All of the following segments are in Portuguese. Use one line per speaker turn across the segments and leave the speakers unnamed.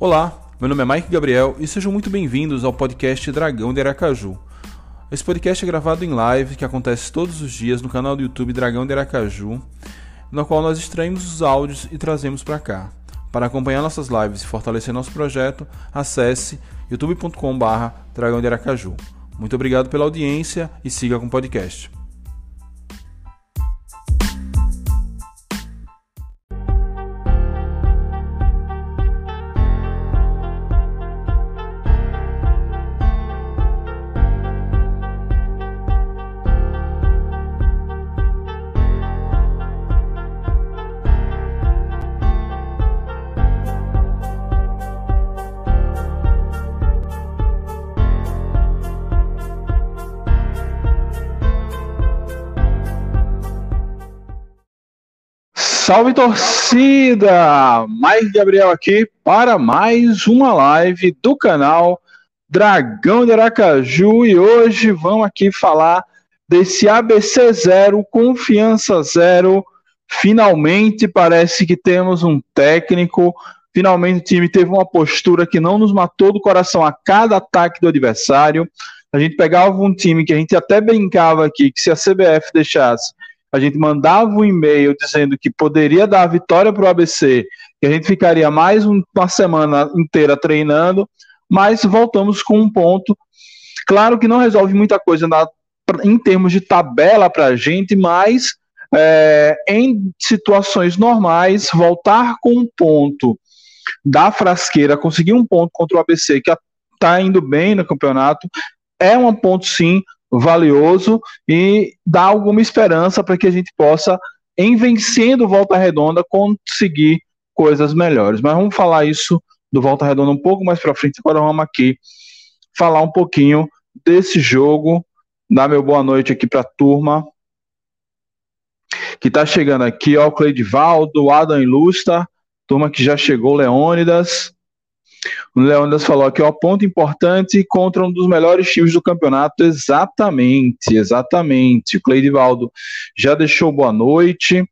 Olá, meu nome é Mike Gabriel e sejam muito bem-vindos ao podcast Dragão de Aracaju. Esse podcast é gravado em live que acontece todos os dias no canal do YouTube Dragão de Aracaju, no qual nós extraímos os áudios e trazemos para cá. Para acompanhar nossas lives e fortalecer nosso projeto, acesse youtube.com/barra Dragão de Aracaju. Muito obrigado pela audiência e siga com o podcast. Salve torcida! Mais Gabriel aqui para mais uma live do canal Dragão de Aracaju e hoje vamos aqui falar desse ABC 0, confiança zero. Finalmente parece que temos um técnico. Finalmente o time teve uma postura que não nos matou do coração a cada ataque do adversário. A gente pegava um time que a gente até brincava aqui que se a CBF deixasse a gente mandava um e-mail dizendo que poderia dar a vitória para o ABC, que a gente ficaria mais uma semana inteira treinando, mas voltamos com um ponto. Claro que não resolve muita coisa na, em termos de tabela para a gente, mas é, em situações normais, voltar com um ponto da frasqueira, conseguir um ponto contra o ABC, que está indo bem no campeonato, é um ponto sim valioso e dá alguma esperança para que a gente possa, em vencendo Volta Redonda, conseguir coisas melhores. Mas vamos falar isso do Volta Redonda um pouco mais para frente. Agora vamos aqui falar um pouquinho desse jogo. Dar meu boa noite aqui para a turma que está chegando aqui, ó, o Cleidivaldo, Adam Ilustra, turma que já chegou, Leônidas, o Leônidas falou aqui, ó, ponto importante contra um dos melhores times do campeonato. Exatamente, exatamente. O Cleidivaldo já deixou boa noite.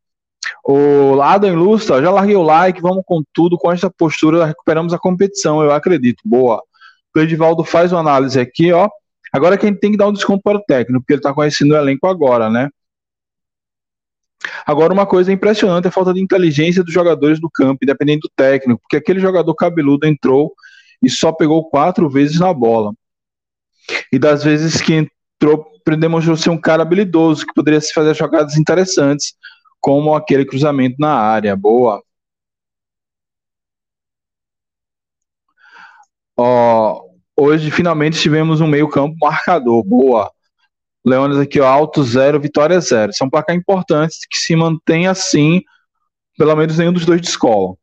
O Adam Ilustra, já larguei o like, vamos com tudo, com esta postura, recuperamos a competição, eu acredito. Boa. O Cleidivaldo faz uma análise aqui, ó. Agora quem tem que dar um desconto para o técnico, porque ele está conhecendo o elenco agora, né? Agora, uma coisa impressionante é a falta de inteligência dos jogadores do campo, independente do técnico, porque aquele jogador cabeludo entrou e só pegou quatro vezes na bola. E das vezes que entrou, demonstrou ser um cara habilidoso, que poderia se fazer jogadas interessantes, como aquele cruzamento na área. Boa. Hoje finalmente tivemos um meio-campo marcador. Boa. Leones aqui, ó, alto zero, vitória zero. São é um placar importante que se mantém assim, pelo menos nenhum dos dois de escola.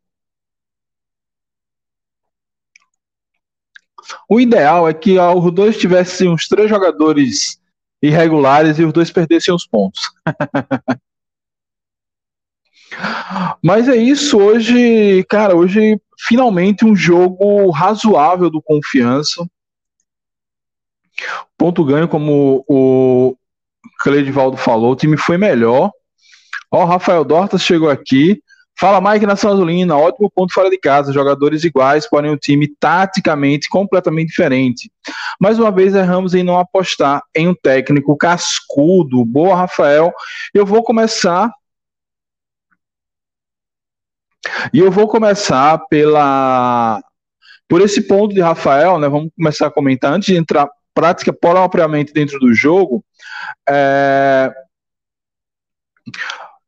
O ideal é que os dois tivessem uns três jogadores irregulares e os dois perdessem os pontos. Mas é isso, hoje, cara, hoje finalmente um jogo razoável do confiança. Ponto ganho, como o Cleidivaldo falou, o time foi melhor. Ó, o Rafael Dortas chegou aqui. Fala Mike Nação Azulina, ótimo ponto fora de casa, jogadores iguais, porém o time taticamente completamente diferente. Mais uma vez erramos em não apostar em um técnico cascudo. Boa, Rafael. Eu vou começar. E eu vou começar pela por esse ponto de Rafael, né? Vamos começar a comentar antes de entrar prática propriamente dentro do jogo. É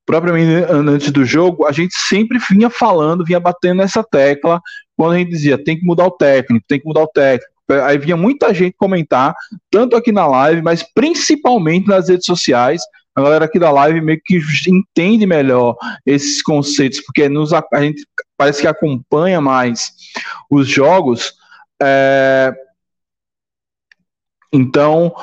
propriamente antes do jogo, a gente sempre vinha falando, vinha batendo nessa tecla, quando a gente dizia, tem que mudar o técnico, tem que mudar o técnico. Aí vinha muita gente comentar, tanto aqui na live, mas principalmente nas redes sociais. A galera aqui da live meio que entende melhor esses conceitos, porque nos, a gente parece que acompanha mais os jogos. É, então,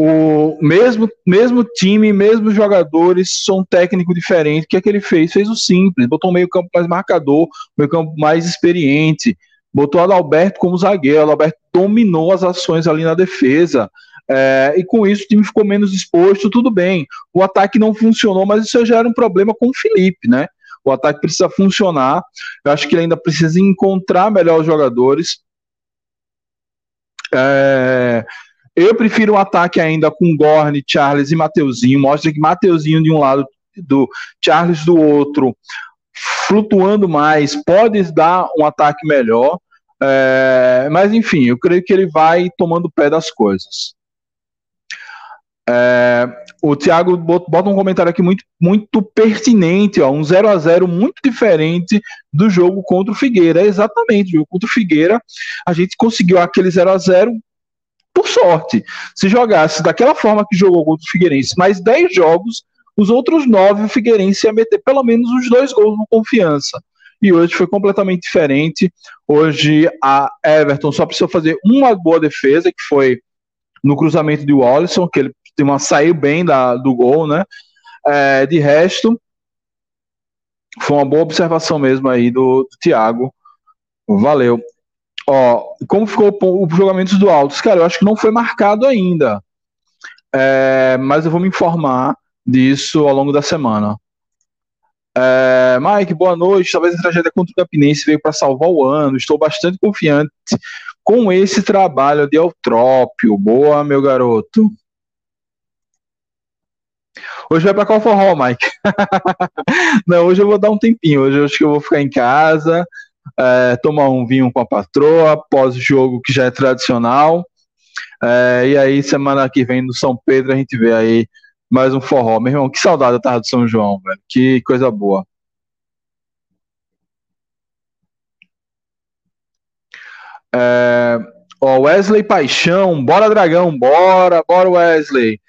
o mesmo, mesmo time, mesmos jogadores, são técnico diferente. O que é que ele fez? Fez o simples, botou um meio-campo mais marcador, meio-campo mais experiente, botou o Adalberto como zagueiro. O Adalberto dominou as ações ali na defesa. É, e com isso o time ficou menos exposto, tudo bem. O ataque não funcionou, mas isso já era um problema com o Felipe, né? O ataque precisa funcionar. Eu acho que ele ainda precisa encontrar melhor os jogadores. É, eu prefiro um ataque ainda com Gorne, Charles e Mateuzinho. Mostra que Mateuzinho de um lado, do Charles do outro, flutuando mais, pode dar um ataque melhor. É, mas enfim, eu creio que ele vai tomando pé das coisas. É, o Thiago bota um comentário aqui muito, muito pertinente, ó, um 0 a 0 muito diferente do jogo contra o Figueira. Exatamente, o jogo contra o Figueira, a gente conseguiu aquele 0 a 0 por sorte. Se jogasse daquela forma que jogou contra o Figueirense, mais 10 jogos, os outros 9 o Figueirense ia meter pelo menos os dois gols no confiança. E hoje foi completamente diferente. Hoje a Everton só precisou fazer uma boa defesa, que foi no cruzamento de Wallison, que ele tem uma saiu bem da, do gol, né? É, de resto, foi uma boa observação mesmo aí do, do Thiago. Valeu. Ó, como ficou o julgamento do Altos? Cara, eu acho que não foi marcado ainda. É, mas eu vou me informar disso ao longo da semana. É, Mike, boa noite. Talvez a tragédia contra o Campinense veio para salvar o ano. Estou bastante confiante com esse trabalho de Eutrópio. Boa, meu garoto. Hoje vai para qual forró, Mike? Não, hoje eu vou dar um tempinho. Hoje eu acho que eu vou ficar em casa, é, tomar um vinho com a patroa, pós-jogo que já é tradicional. É, e aí, semana que vem no São Pedro, a gente vê aí mais um forró. Meu irmão, que saudade da tarde do São João, velho. Que coisa boa. É, ó, Wesley Paixão, bora Dragão, bora, bora Wesley.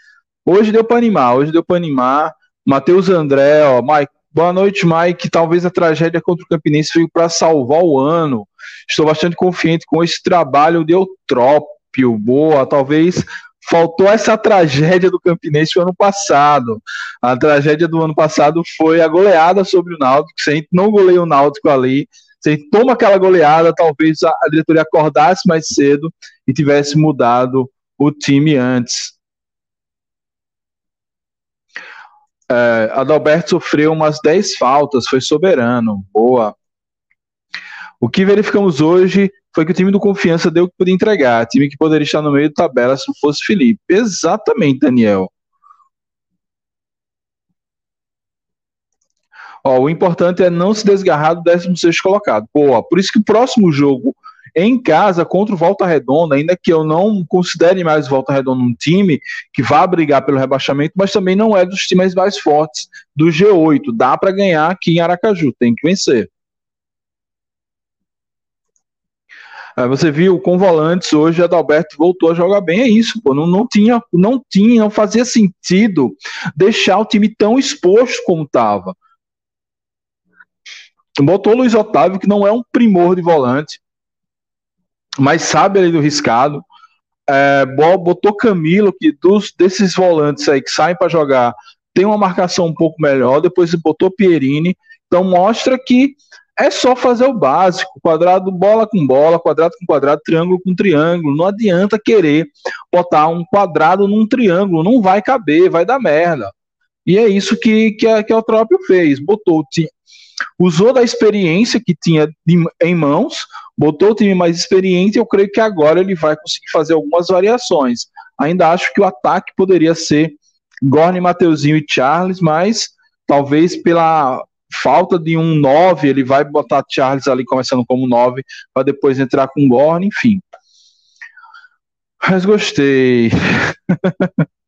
Hoje deu para animar, hoje deu para animar. Matheus André, ó, Mike, boa noite, Mike. Talvez a tragédia contra o Campinense veio para salvar o ano. Estou bastante confiante com esse trabalho de Eutrópio. Boa, talvez faltou essa tragédia do Campinense no ano passado. A tragédia do ano passado foi a goleada sobre o Náutico. Se a gente não goleia o Náutico ali, se a gente toma aquela goleada, talvez a diretoria acordasse mais cedo e tivesse mudado o time antes. É, Adalberto sofreu umas 10 faltas, foi soberano. Boa. O que verificamos hoje foi que o time do Confiança deu o que podia entregar. Time que poderia estar no meio da tabela se não fosse Felipe. Exatamente, Daniel. Ó, o importante é não se desgarrar do 16 colocado. Boa. Por isso que o próximo jogo em casa contra o Volta Redonda, ainda que eu não considere mais o Volta Redonda um time que vá brigar pelo rebaixamento, mas também não é dos times mais fortes do G8. Dá para ganhar aqui em Aracaju, tem que vencer. Você viu com volantes hoje, Adalberto voltou a jogar bem, é isso, pô, não, não tinha, não tinha, não fazia sentido deixar o time tão exposto como estava. Botou o Luiz Otávio, que não é um primor de volante, mas sabe ali do riscado. É, botou Camilo, que dos, desses volantes aí que saem para jogar, tem uma marcação um pouco melhor. Depois botou Pierini. Então mostra que é só fazer o básico: quadrado, bola com bola, quadrado com quadrado, triângulo com triângulo. Não adianta querer botar um quadrado num triângulo, não vai caber, vai dar merda. E é isso que, que, a, que o próprio fez: botou, usou da experiência que tinha em mãos, botou o time mais experiente, eu creio que agora ele vai conseguir fazer algumas variações. Ainda acho que o ataque poderia ser Gorne, Mateuzinho e Charles, mas talvez pela falta de um 9, ele vai botar Charles ali começando como 9, para depois entrar com Gorne, enfim. Mas gostei.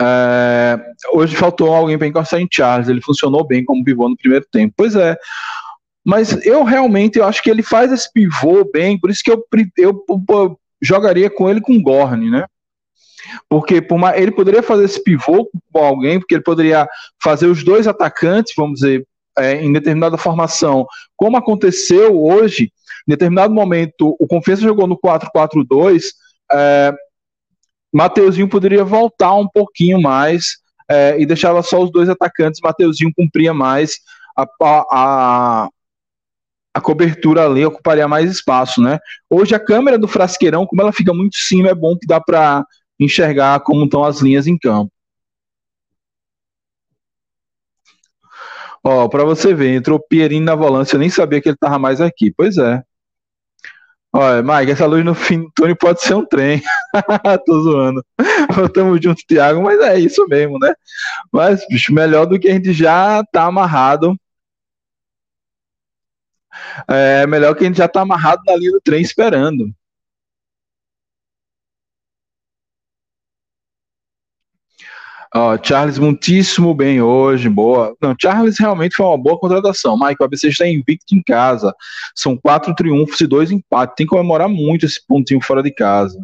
É, hoje faltou alguém para encostar em Charles. Ele funcionou bem como pivô no primeiro tempo. Pois é. Mas eu realmente eu acho que ele faz esse pivô bem, por isso que eu, eu, eu jogaria com ele com Gorne, né? Porque por uma, ele poderia fazer esse pivô com alguém, porque ele poderia fazer os dois atacantes, vamos dizer, é, em determinada formação, como aconteceu hoje, em determinado momento, o Confiança jogou no 4-4-2, é, Mateuzinho poderia voltar um pouquinho mais é, e deixava só os dois atacantes. Mateuzinho cumpria mais a, a, a, cobertura ali, ocuparia mais espaço, né? Hoje a câmera do Frasqueirão, como ela fica muito em cima, é bom que dá para enxergar como estão as linhas em campo. Ó, para você ver, entrou Pierini na volância, eu nem sabia que ele tava mais aqui. Pois é. Olha, Mike, essa luz no fim do túnel pode ser um trem. Tô zoando. Tamo junto, Thiago, mas é isso mesmo, né? Mas, bicho, melhor do que a gente já tá amarrado. É melhor que a gente já tá amarrado na linha do trem esperando. Ó, Charles muitíssimo bem hoje, boa. Não, Charles realmente foi uma boa contratação. Mike, o ABC está invicto em casa. São quatro triunfos e dois empates. Tem que comemorar muito esse pontinho fora de casa.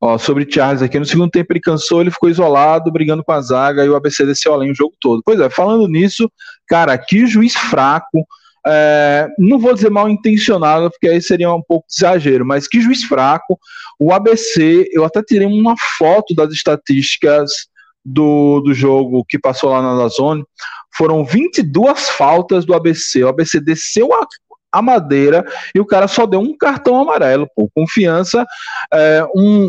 Ó, sobre Charles aqui, no segundo tempo ele cansou, ele ficou isolado, brigando com a zaga e o ABC desceu além o jogo todo. Pois é, falando nisso, cara, que juiz fraco. É, não vou dizer mal intencionado, porque aí seria um pouco de exagero, mas que juiz fraco. O ABC, eu até tirei uma foto das estatísticas do, do jogo que passou lá na Zone, foram 22 faltas do ABC. O ABC desceu a, a madeira e o cara só deu um cartão amarelo. Pô. Confiança, é, um,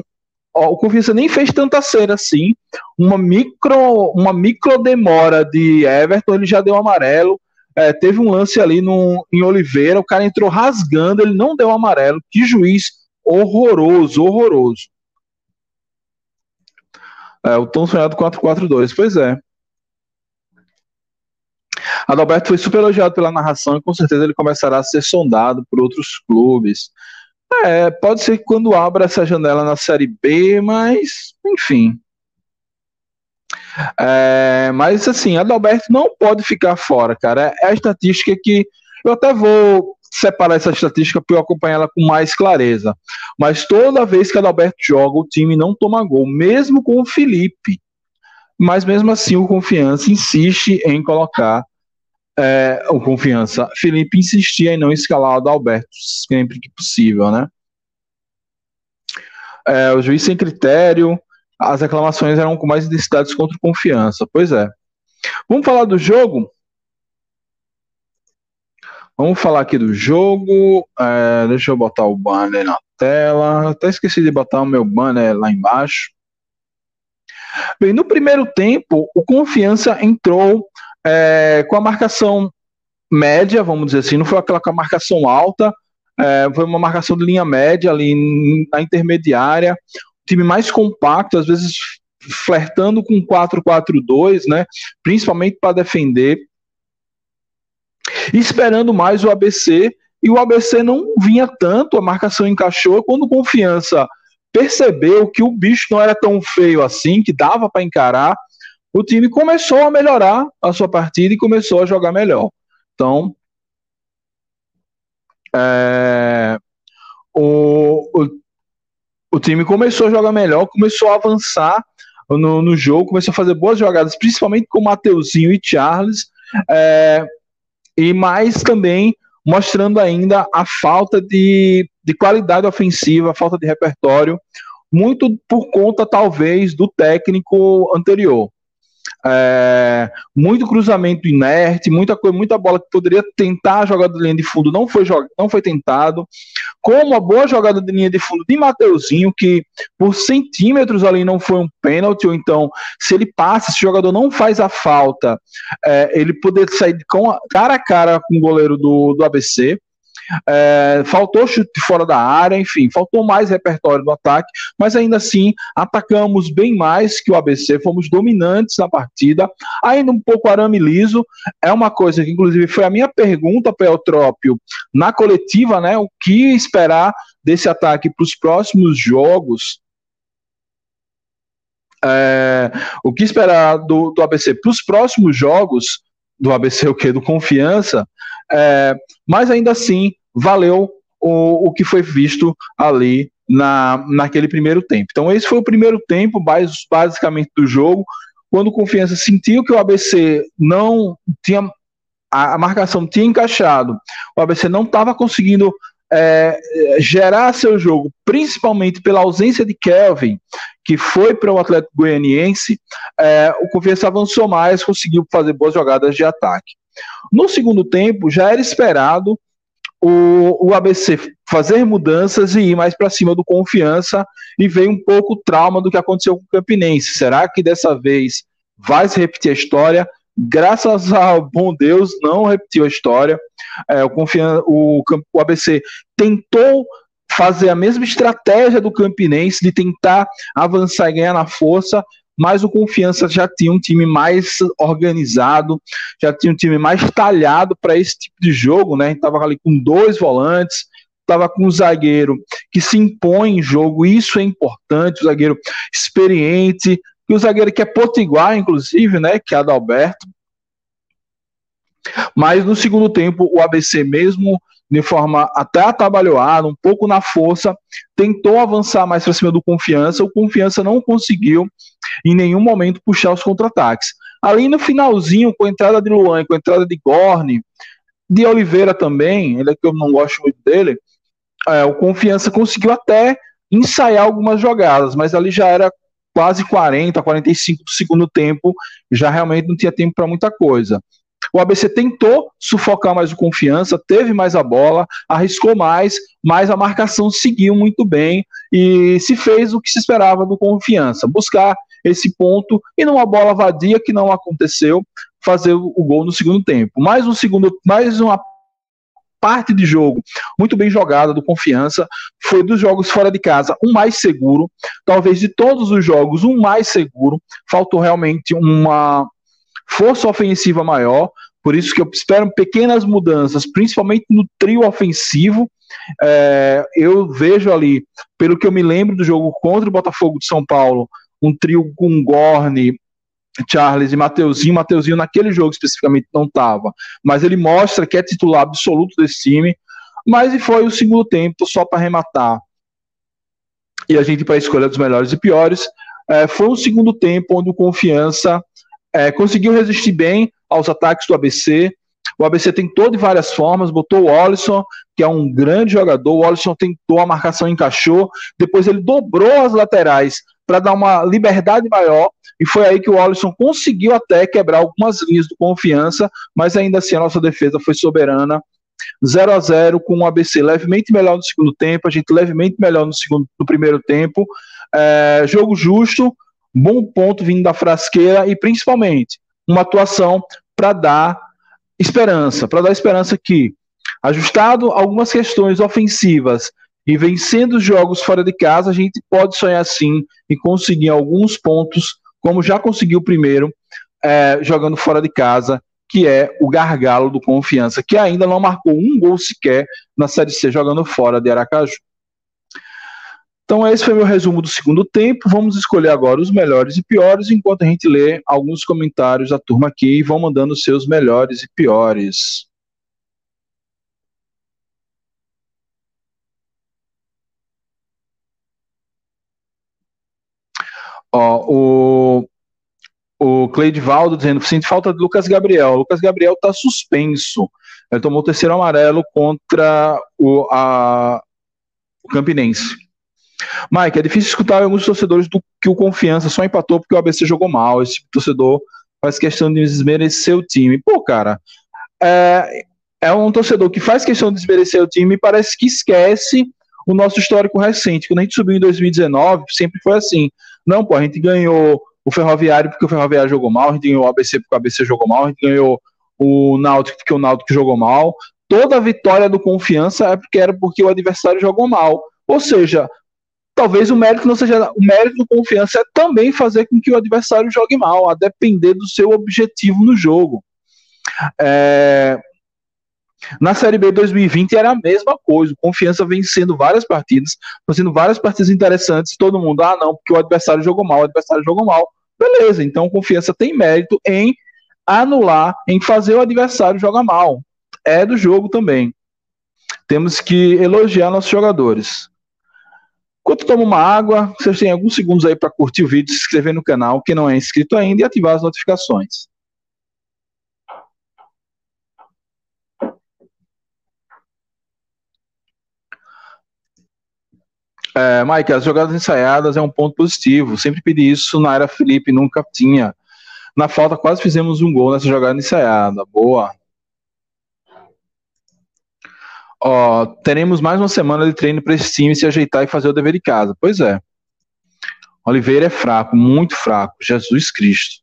ó, o Confiança nem fez tanta cera assim. Uma micro, uma micro demora de Everton, ele já deu amarelo. É, teve um lance ali no, em Oliveira, o cara entrou rasgando, ele não deu amarelo. Que juiz horroroso, horroroso. É, o tão sonhado 4-4-2, pois é. Adalberto foi super elogiado pela narração e com certeza ele começará a ser sondado por outros clubes. É, pode ser que quando abra essa janela na Série B, mas enfim. É, mas assim, Adalberto não pode ficar fora, cara. É a estatística que eu até vou separar essa estatística para eu acompanhar ela com mais clareza. Mas toda vez que Adalberto joga, o time não toma gol, mesmo com o Felipe. Mas mesmo assim, o Confiança insiste em colocar é, o Confiança. Felipe insistia em não escalar o Adalberto sempre que possível, né? É, o juiz sem critério, as reclamações eram com mais intensidades contra o Confiança. Pois é. Vamos falar do jogo? Vamos falar aqui do jogo. É, deixa eu botar o banner na tela. Até esqueci de botar o meu banner lá embaixo. Bem, no primeiro tempo, o Confiança entrou é, com a marcação média, vamos dizer assim, não foi aquela com a marcação alta, é, foi uma marcação de linha média ali na intermediária, time mais compacto, às vezes flertando com 4-4-2, né, principalmente para defender esperando mais o ABC, e o ABC não vinha tanto, a marcação encaixou, quando Confiança percebeu que o bicho não era tão feio assim, que dava para encarar, o time começou a melhorar a sua partida e começou a jogar melhor. Então, é, o, o, o, time começou a jogar melhor, começou a avançar no, no jogo, começou a fazer boas jogadas, principalmente com Mateuzinho e Charles. É, e mais também mostrando ainda a falta de, de qualidade ofensiva, a falta de repertório, muito por conta, talvez, do técnico anterior. É, muito cruzamento inerte, muita coisa, muita bola que poderia tentar a jogada de linha de fundo não foi, não foi tentado. Como a boa jogada de linha de fundo de Mateuzinho, que por centímetros ali não foi um pênalti, ou então, se ele passa, se o jogador não faz a falta, é, ele poder sair com cara a cara com o goleiro do, do ABC. É, faltou chute fora da área, enfim, faltou mais repertório no ataque, mas ainda assim atacamos bem mais que o ABC, fomos dominantes na partida, ainda um pouco arame liso, é uma coisa que inclusive foi a minha pergunta para o Eutrópio na coletiva, né, o que esperar desse ataque para os próximos jogos, é, o que esperar do, do ABC para os próximos jogos, do ABC o que? Do Confiança, é, mas ainda assim, valeu o, o que foi visto ali na, naquele primeiro tempo. Então, esse foi o primeiro tempo, basicamente, do jogo. Quando o Confiança sentiu que o ABC não tinha. A, marcação tinha encaixado, o ABC não estava conseguindo é, gerar seu jogo, principalmente pela ausência de Kelvin, que foi para o Atlético Goianiense, é, o Confiança avançou mais, conseguiu fazer boas jogadas de ataque. No segundo tempo, já era esperado o, o ABC fazer mudanças e ir mais para cima do confiança e veio um pouco o trauma do que aconteceu com o Campinense. Será que dessa vez vai se repetir a história? graças ao bom Deus, não repetiu a história. É, o, confian o, o ABC tentou fazer a mesma estratégia do Campinense de tentar avançar e ganhar na força, mas o Confiança já tinha um time mais organizado, já tinha um time mais talhado para esse tipo de jogo, né? A gente estava ali com dois volantes, estava com um zagueiro que se impõe em jogo, isso é importante, o zagueiro experiente, e o zagueiro que é potiguar, inclusive, né? Que é Adalberto. Mas no segundo tempo, o ABC mesmo de forma até atabalhoada, um pouco na força, tentou avançar mais para cima do Confiança, o Confiança não conseguiu em nenhum momento puxar os contra-ataques. Ali no finalzinho, com a entrada de Luan, com a entrada de Gorne, de Oliveira também, ele é que eu não gosto muito dele, é, o Confiança conseguiu até ensaiar algumas jogadas, mas ali já era quase 40, 45 do segundo tempo, já realmente não tinha tempo para muita coisa. O ABC tentou sufocar mais o confiança, teve mais a bola, arriscou mais, mas a marcação seguiu muito bem e se fez o que se esperava do confiança, buscar esse ponto e numa bola vadia que não aconteceu, fazer o gol no segundo tempo. Mais um segundo, mais uma parte de jogo muito bem jogada do Confiança, foi dos jogos fora de casa um mais seguro, talvez de todos os jogos um mais seguro, faltou realmente uma força ofensiva maior, por isso que eu espero pequenas mudanças, principalmente no trio ofensivo. É, eu vejo ali, pelo que eu me lembro do jogo contra o Botafogo de São Paulo, um trio com Gorne, Charles e Mateuzinho. Mateuzinho naquele jogo especificamente não estava, mas ele mostra que é titular absoluto desse time. Mas e foi o segundo tempo, só para arrematar. E a gente para a escolha dos melhores e piores. É, foi um segundo tempo onde o Confiança é, conseguiu resistir bem aos ataques do ABC. O ABC tentou de várias formas, botou o Olisson, que é um grande jogador. O Olisson tentou, a marcação encaixou. Depois ele dobrou as laterais para dar uma liberdade maior. E foi aí que o Olisson conseguiu até quebrar algumas linhas do confiança, mas ainda assim a nossa defesa foi soberana. 0 a 0 com o ABC levemente melhor no segundo tempo, a gente levemente melhor no segundo no primeiro tempo. É, jogo justo, bom ponto vindo da frasqueira e principalmente uma atuação para dar esperança, para dar esperança que, ajustado algumas questões ofensivas e vencendo os jogos fora de casa, a gente pode sonhar sim e conseguir alguns pontos, como já conseguiu o primeiro, é, jogando fora de casa, que é o gargalo do Confiança, que ainda não marcou um gol sequer na Série C jogando fora de Aracaju. Então, esse foi meu resumo do segundo tempo. Vamos escolher agora os melhores e piores, enquanto a gente lê alguns comentários da turma aqui e vão mandando seus melhores e piores. Ó, o, o Cleidivaldo dizendo: sinto falta de Lucas Gabriel. O Lucas Gabriel está suspenso. Ele tomou o terceiro amarelo contra o, a, o Campinense. Mike, é difícil escutar alguns torcedores do que o Confiança só empatou porque o ABC jogou mal. Esse torcedor faz questão de desmerecer o time. Pô, cara, é, é um torcedor que faz questão de desmerecer o time e parece que esquece o nosso histórico recente. Quando a gente subiu em 2019, sempre foi assim. Não, pô, a gente ganhou o Ferroviário porque o Ferroviário jogou mal, a gente ganhou o ABC porque o ABC jogou mal, a gente ganhou o Náutico porque o Náutico jogou mal. Toda a vitória do Confiança é porque era porque o adversário jogou mal. Ou seja, talvez o mérito não seja. O mérito do confiança é também fazer com que o adversário jogue mal, a depender do seu objetivo no jogo. É, na Série B 2020 era a mesma coisa. O Confiança vencendo várias partidas, fazendo várias partidas interessantes. Todo mundo, ah, não, porque o adversário jogou mal, o adversário jogou mal. Beleza, então Confiança tem mérito em anular, em fazer o adversário jogar mal. É do jogo também. Temos que elogiar nossos jogadores. Enquanto toma uma água, vocês têm alguns segundos aí para curtir o vídeo, se inscrever no canal, quem não é inscrito ainda, e ativar as notificações. É, Mike, as jogadas ensaiadas é um ponto positivo. Sempre pedi isso na era Felipe, nunca tinha. Na falta, quase fizemos um gol nessa jogada ensaiada. Boa. Ó, teremos mais uma semana de treino para esse time se ajeitar e fazer o dever de casa. Pois é. Oliveira é fraco, muito fraco. Jesus Cristo.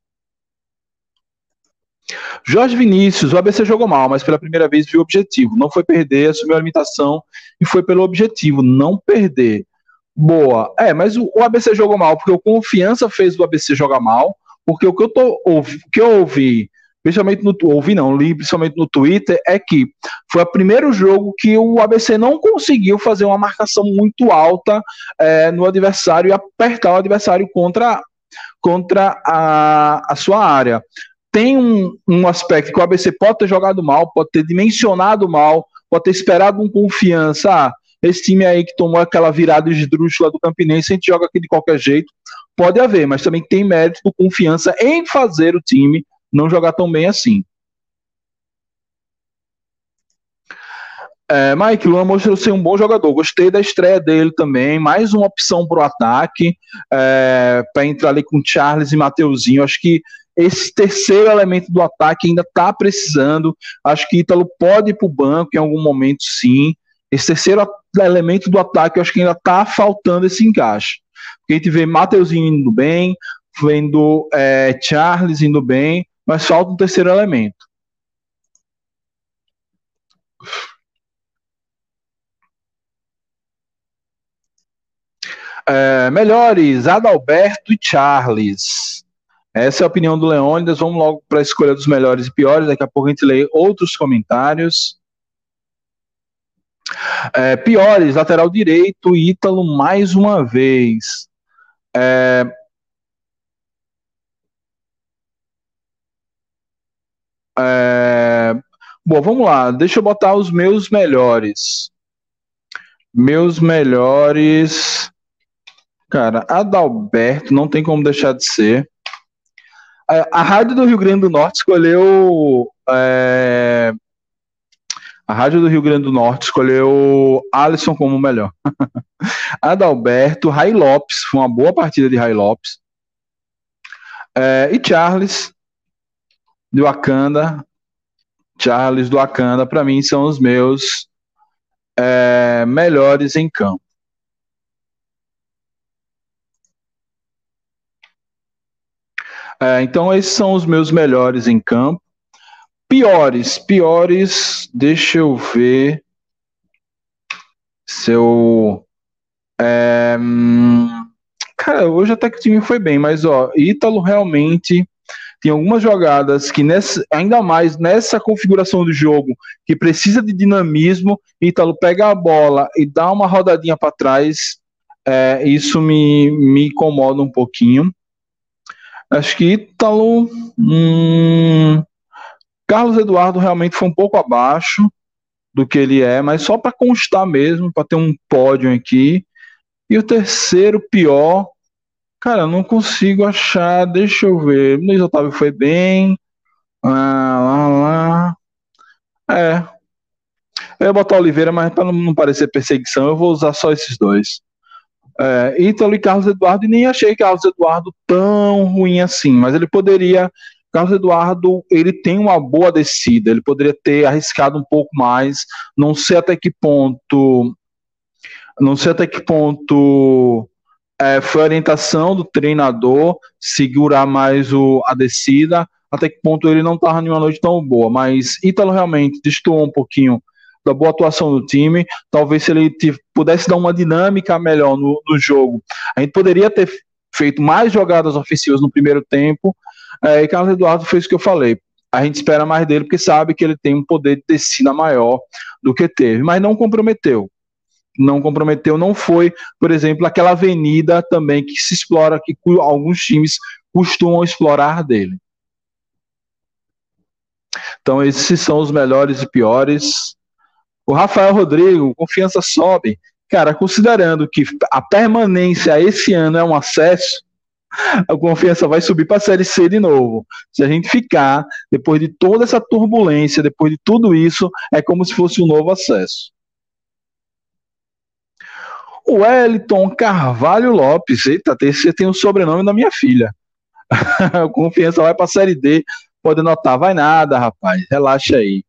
Jorge Vinícius, o ABC jogou mal, mas pela primeira vez viu o objetivo. Não foi perder, assumiu a limitação e foi pelo objetivo, não perder. Boa. É, mas o, ABC jogou mal, porque o Confiança fez o ABC jogar mal, porque o que eu, tô, o que eu ouvi, principalmente no ouvi não, li principalmente no Twitter, é que foi o primeiro jogo que o ABC não conseguiu fazer uma marcação muito alta é, no adversário e apertar o adversário contra, contra a, a sua área tem um, um aspecto que o ABC pode ter jogado mal, pode ter dimensionado mal, pode ter esperado um confiança. Ah, esse time aí que tomou aquela virada esdrúxula do Campinense, a gente joga aqui de qualquer jeito. Pode haver, mas também tem mérito confiança em fazer o time não jogar tão bem assim. É, Mike Luan mostrou ser um bom jogador. Gostei da estreia dele também. Mais uma opção para o ataque, é, para entrar ali com Charles e Mateuzinho. Acho que esse terceiro elemento do ataque ainda está precisando. Acho que Ítalo pode ir para o banco em algum momento, sim. Esse terceiro elemento do ataque, acho que ainda está faltando esse encaixe. Porque a gente vê Mateuzinho indo bem, vendo é, Charles indo bem, mas falta um terceiro elemento. É, melhores, Adalberto e Charles. Essa é a opinião do Leônidas. Vamos logo para a escolha dos melhores e piores. Daqui a pouco a gente lê outros comentários. É, piores, lateral direito, Ítalo mais uma vez. É, é, bom, vamos lá. Deixa eu botar os meus melhores. Meus melhores. Cara, Adalberto não tem como deixar de ser. A, a Rádio do Rio Grande do Norte escolheu. É, a Rádio do Rio Grande do Norte escolheu Alisson como melhor. Adalberto, Rai Lopes, foi uma boa partida de Rai Lopes. É, e Charles, do Wakanda. Charles do Wakanda, para mim, são os meus é, melhores em campo. É, então, esses são os meus melhores em campo. Piores, piores, deixa eu ver se eu. É, cara, hoje até que o time foi bem, mas ó, Ítalo realmente tem algumas jogadas que nessa, ainda mais nessa configuração do jogo que precisa de dinamismo, Ítalo pega a bola e dá uma rodadinha para trás, é, isso me, me incomoda um pouquinho. Acho que Ítalo. Hum, Carlos Eduardo realmente foi um pouco abaixo do que ele é, mas só para constar mesmo, para ter um pódio aqui. E o terceiro pior, cara, não consigo achar. Deixa eu ver. Luiz Otávio foi bem. Ah, lá, lá. É. Eu ia botar Oliveira, mas para não parecer perseguição, eu vou usar só esses dois é, Ítalo e Carlos Eduardo, e nem achei Carlos Eduardo tão ruim assim, mas ele poderia. Carlos Eduardo, ele tem uma boa descida, ele poderia ter arriscado um pouco mais, não sei até que ponto, não sei até que ponto é, foi orientação do treinador segurar mais o, a descida, até que ponto ele não estava em uma noite tão boa, mas Ítalo realmente destoou um pouquinho da boa atuação do time. Talvez se ele pudesse dar uma dinâmica melhor no, no, jogo, a gente poderia ter feito mais jogadas ofensivas no primeiro tempo. É, e Carlos Eduardo fez o que eu falei. A gente espera mais dele porque sabe que ele tem um poder de descida maior do que teve, mas não comprometeu. Não comprometeu, não foi, por exemplo, aquela avenida também que se explora, que alguns times costumam explorar dele. Então, esses são os melhores e piores. O Rafael Rodrigo, confiança sobe. Cara, considerando que a permanência esse ano é um acesso, a confiança vai subir para a Série C de novo. Se a gente ficar, depois de toda essa turbulência, depois de tudo isso, é como se fosse um novo acesso. Wellington Carvalho Lopes, eita, você tem o sobrenome da minha filha. confiança vai para a Série D, pode anotar, vai nada, rapaz, relaxa aí.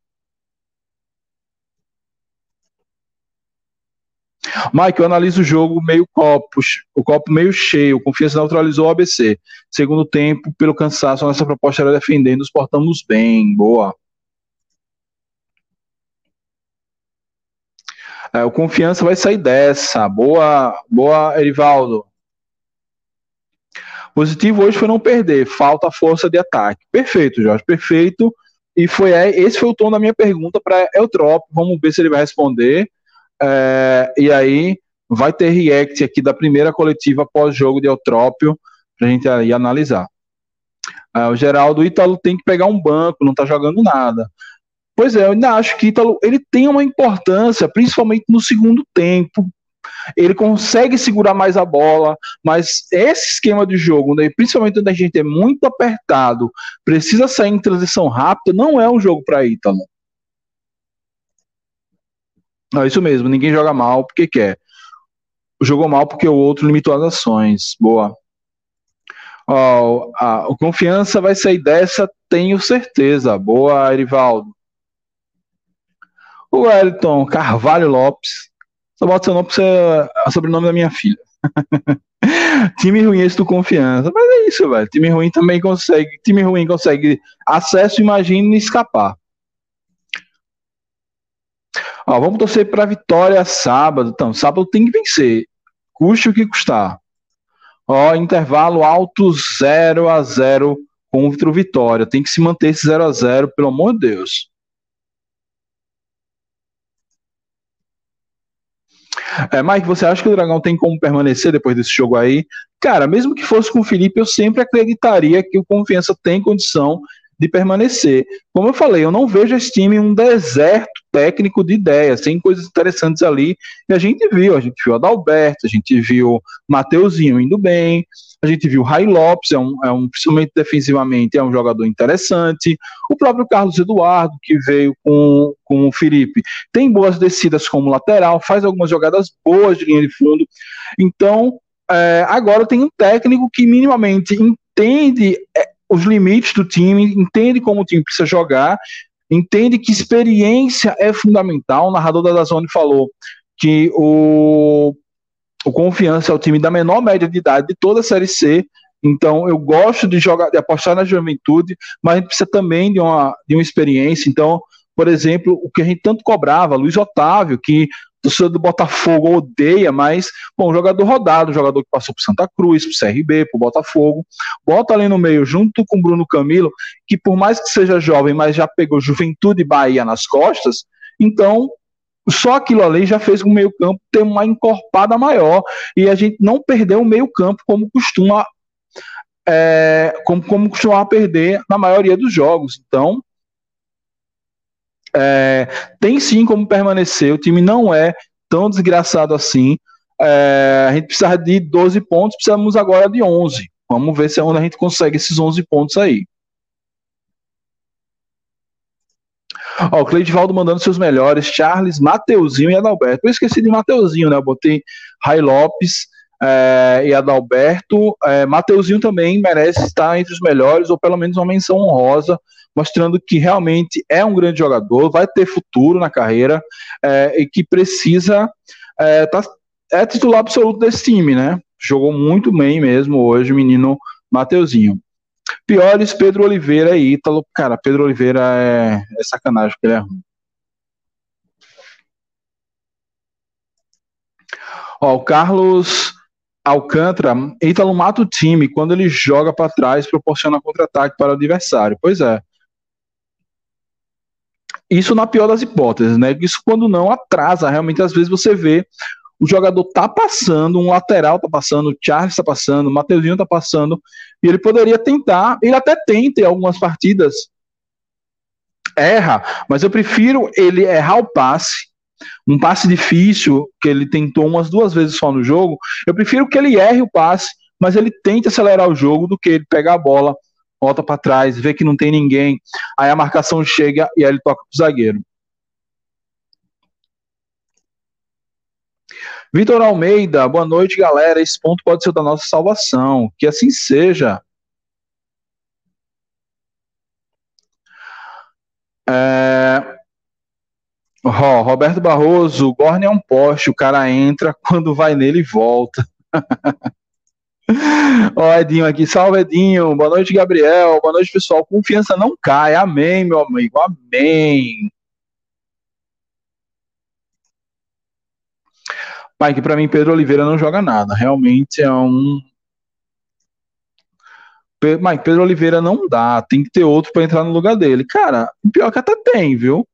Mike, eu analiso o jogo meio copo, o copo meio cheio, confiança neutralizou o ABC. Segundo tempo, pelo cansaço, nossa proposta era defender, nos portamos bem, boa. É, o confiança vai sair dessa, boa, boa, Erivaldo. Positivo hoje foi não perder, falta força de ataque. Perfeito, Jorge, perfeito. E foi é, esse foi o tom da minha pergunta para Eutrop. Vamos ver se ele vai responder. É, e aí vai ter react aqui da primeira coletiva pós-jogo de Eutrópio para a gente aí analisar. É, o Geraldo Ítalo tem que pegar um banco, não está jogando nada. Pois é, eu ainda acho que Ítalo ele tem uma importância, principalmente no segundo tempo. Ele consegue segurar mais a bola, mas esse esquema de jogo, né, principalmente quando a gente é muito apertado, precisa sair em transição rápida, não é um jogo para Ítalo. Não, isso mesmo, ninguém joga mal porque quer. Jogou mal porque o outro limitou as ações. Boa. A, a confiança vai sair dessa, tenho certeza. Boa, Erivaldo. O Wellington Carvalho Lopes. Só bota seu nome ser o sobrenome da minha filha. time ruim esse do confiança. Mas é isso, velho. Time ruim também consegue. Time ruim consegue acesso, imagine escapar. Ó, vamos torcer para vitória sábado. Então, sábado tem que vencer. Custe o que custar. Ó, intervalo alto 0 a 0 contra o Vitória. Tem que se manter esse 0 a 0 pelo amor de Deus. É, Mike, você acha que o Dragão tem como permanecer depois desse jogo aí? Cara, mesmo que fosse com o Felipe, eu sempre acreditaria que o Confiança tem condição de permanecer. Como eu falei, eu não vejo esse time um deserto técnico de ideias, tem coisas interessantes ali, e a gente viu, a gente viu Adalberto, a gente viu Mateuzinho indo bem, a gente viu Rai Lopes, é um, é um, principalmente defensivamente, é um jogador interessante, o próprio Carlos Eduardo, que veio com, com o Felipe, tem boas descidas como lateral, faz algumas jogadas boas de linha de fundo, então é, agora tem um técnico que minimamente entende é, os limites do time, entende como o time precisa jogar, entende que experiência é fundamental. O narrador da Zone falou que o, o Confiança é o time da menor média de idade de toda a Série C. Então, eu gosto de jogar, de apostar na juventude, mas precisa também de uma, de uma experiência. Então, por exemplo, o que a gente tanto cobrava, Luiz Otávio, que torcedor do Botafogo odeia, mas, bom, jogador rodado, jogador que passou por Santa Cruz, por CRB, por Botafogo, bota ali no meio, junto com Bruno Camilo, que por mais que seja jovem, mas já pegou Juventude Bahia nas costas, então só aquilo ali já fez o meio-campo ter uma encorpada maior e a gente não perdeu o meio-campo como costuma é, como, como costumava perder na maioria dos jogos. Então, é, tem sim como permanecer, o time não é tão desgraçado assim. É, a gente precisa de 12 pontos, precisamos agora de 11. Vamos ver se é onde a gente consegue esses 11 pontos aí. Ó, o Cleidivaldo mandando seus melhores, Charles, Mateuzinho e Adalberto. Eu esqueci de Mateuzinho, né? Eu botei Rai Lopes é, e Adalberto. É, Mateuzinho também merece estar entre os melhores, ou pelo menos uma menção honrosa, mostrando que realmente é um grande jogador, vai ter futuro na carreira é, e que precisa. É, tá, é titular absoluto desse time, né? Jogou muito bem mesmo hoje menino Mateuzinho. Piores, Pedro Oliveira e Ítalo. Cara, Pedro Oliveira é, é sacanagem, porque ele é ruim. Ó, o Carlos Alcântara, Ítalo mata o time quando ele joga para trás, proporciona contra-ataque para o adversário. Pois é. Isso na pior das hipóteses, né? Isso quando não atrasa, realmente às vezes você vê o jogador tá passando, um lateral tá passando, o Charles tá passando, o Mateuzinho tá passando, e ele poderia tentar, ele até tenta em algumas partidas, erra, mas eu prefiro ele errar o passe, um passe difícil, que ele tentou umas duas vezes só no jogo, eu prefiro que ele erre o passe, mas ele tente acelerar o jogo do que ele pegar a bola, volta para trás, vê que não tem ninguém, aí a marcação chega e aí ele toca pro zagueiro. Vitor Almeida, boa noite, galera. Esse ponto pode ser da nossa salvação. Que assim seja. É... Oh, Roberto Barroso, o Gorne é um poste, o cara entra, quando vai nele volta. Ó, Edinho aqui, salve Edinho, boa noite Gabriel, boa noite pessoal, confiança não cai, amém meu amigo, amém. Mike, para mim Pedro Oliveira não joga nada, realmente é um... Mike, Pedro Oliveira não dá, tem que ter outro para entrar no lugar dele. Cara, pior que até tem, viu?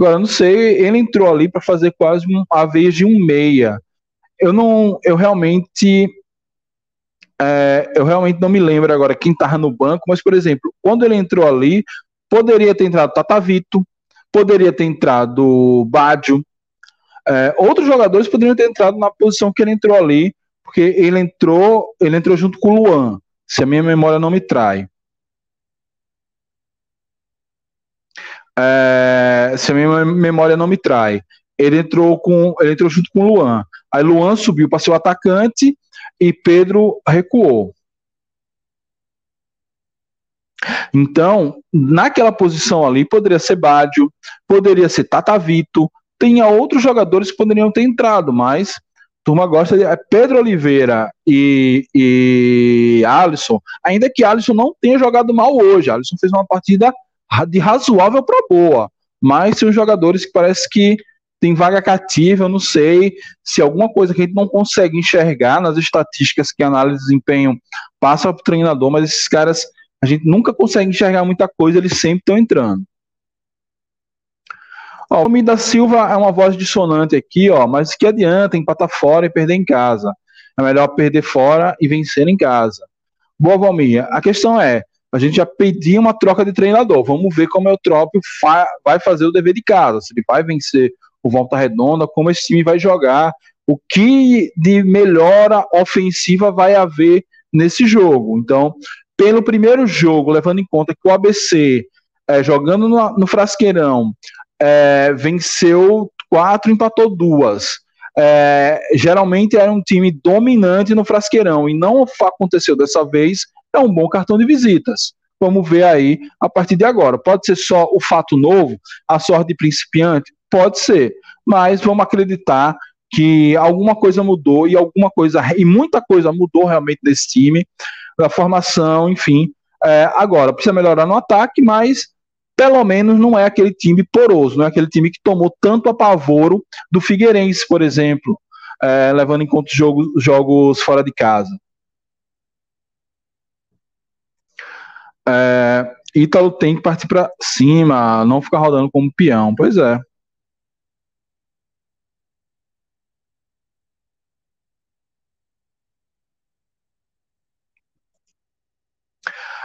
Agora, não sei, ele entrou ali para fazer quase uma vez de um meia. Eu não, eu realmente, é, eu realmente não me lembro agora quem estava no banco, mas, por exemplo, quando ele entrou ali, poderia ter entrado Tatavito, poderia ter entrado Bádio, é, outros jogadores poderiam ter entrado na posição que ele entrou ali, porque ele entrou, ele entrou junto com o Luan, se a minha memória não me trai. É, se a minha memória não me trai, ele entrou com ele entrou junto com o Luan. Aí Luan subiu para ser o atacante e Pedro recuou. Então, naquela posição ali, poderia ser Bádio, poderia ser Tatavito, tinha outros jogadores que poderiam ter entrado, mas turma gosta de é Pedro Oliveira e, e Alisson, ainda que Alisson não tenha jogado mal hoje, Alisson fez uma partida de razoável para boa, mas são jogadores que parece que tem vaga cativa, eu não sei se alguma coisa que a gente não consegue enxergar nas estatísticas que a análise de desempenho passa para o treinador, mas esses caras a gente nunca consegue enxergar muita coisa, eles sempre estão entrando. Ó, o nome da Silva é uma voz dissonante aqui, ó, mas que adianta empatar fora e perder em casa? É melhor perder fora e vencer em casa. Boa, Valmir. A questão é, a gente já pedia uma troca de treinador. Vamos ver como é o Eutrópio fa vai fazer o dever de casa. Se ele vai vencer o Volta Redonda, como esse time vai jogar, o que de melhora ofensiva vai haver nesse jogo. Então, pelo primeiro jogo, levando em conta que o ABC, é, jogando no, no Frasqueirão, é, venceu quatro, empatou duas. É, geralmente era um time dominante no Frasqueirão e não aconteceu dessa vez é um bom cartão de visitas. Vamos ver aí a partir de agora. Pode ser só o fato novo, a sorte de principiante? Pode ser, mas vamos acreditar que alguma coisa mudou e alguma coisa e muita coisa mudou realmente desse time, da formação, enfim. É, agora precisa melhorar no ataque, mas pelo menos não é aquele time poroso, não é aquele time que tomou tanto apavoro do Figueirense, por exemplo, é, levando em conta os jogos, jogos fora de casa. É, Ítalo tem que partir para cima, não ficar rodando como peão. Pois é.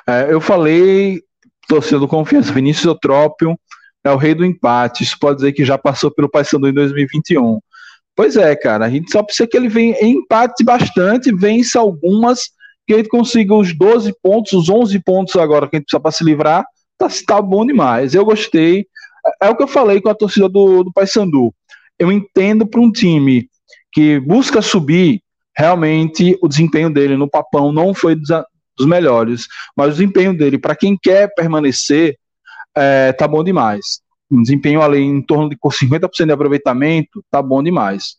é eu falei, torcedor do Confiança, Vinícius Eutrópio é o rei do empate. Isso pode dizer que já passou pelo Paysandu em 2021. Pois é, cara, a gente só precisa que ele venha em empate bastante, vença algumas que a gente consiga os 12 pontos, os 11 pontos agora que a gente precisa para se livrar, tá, tá bom demais. Eu gostei. É, é o que eu falei com a torcida do, do Paysandu. Eu entendo para um time que busca subir, realmente o desempenho dele no papão não foi dos, dos melhores, mas o desempenho dele para quem quer permanecer é, tá bom demais. Um desempenho ali em torno de 50% de aproveitamento, tá bom demais.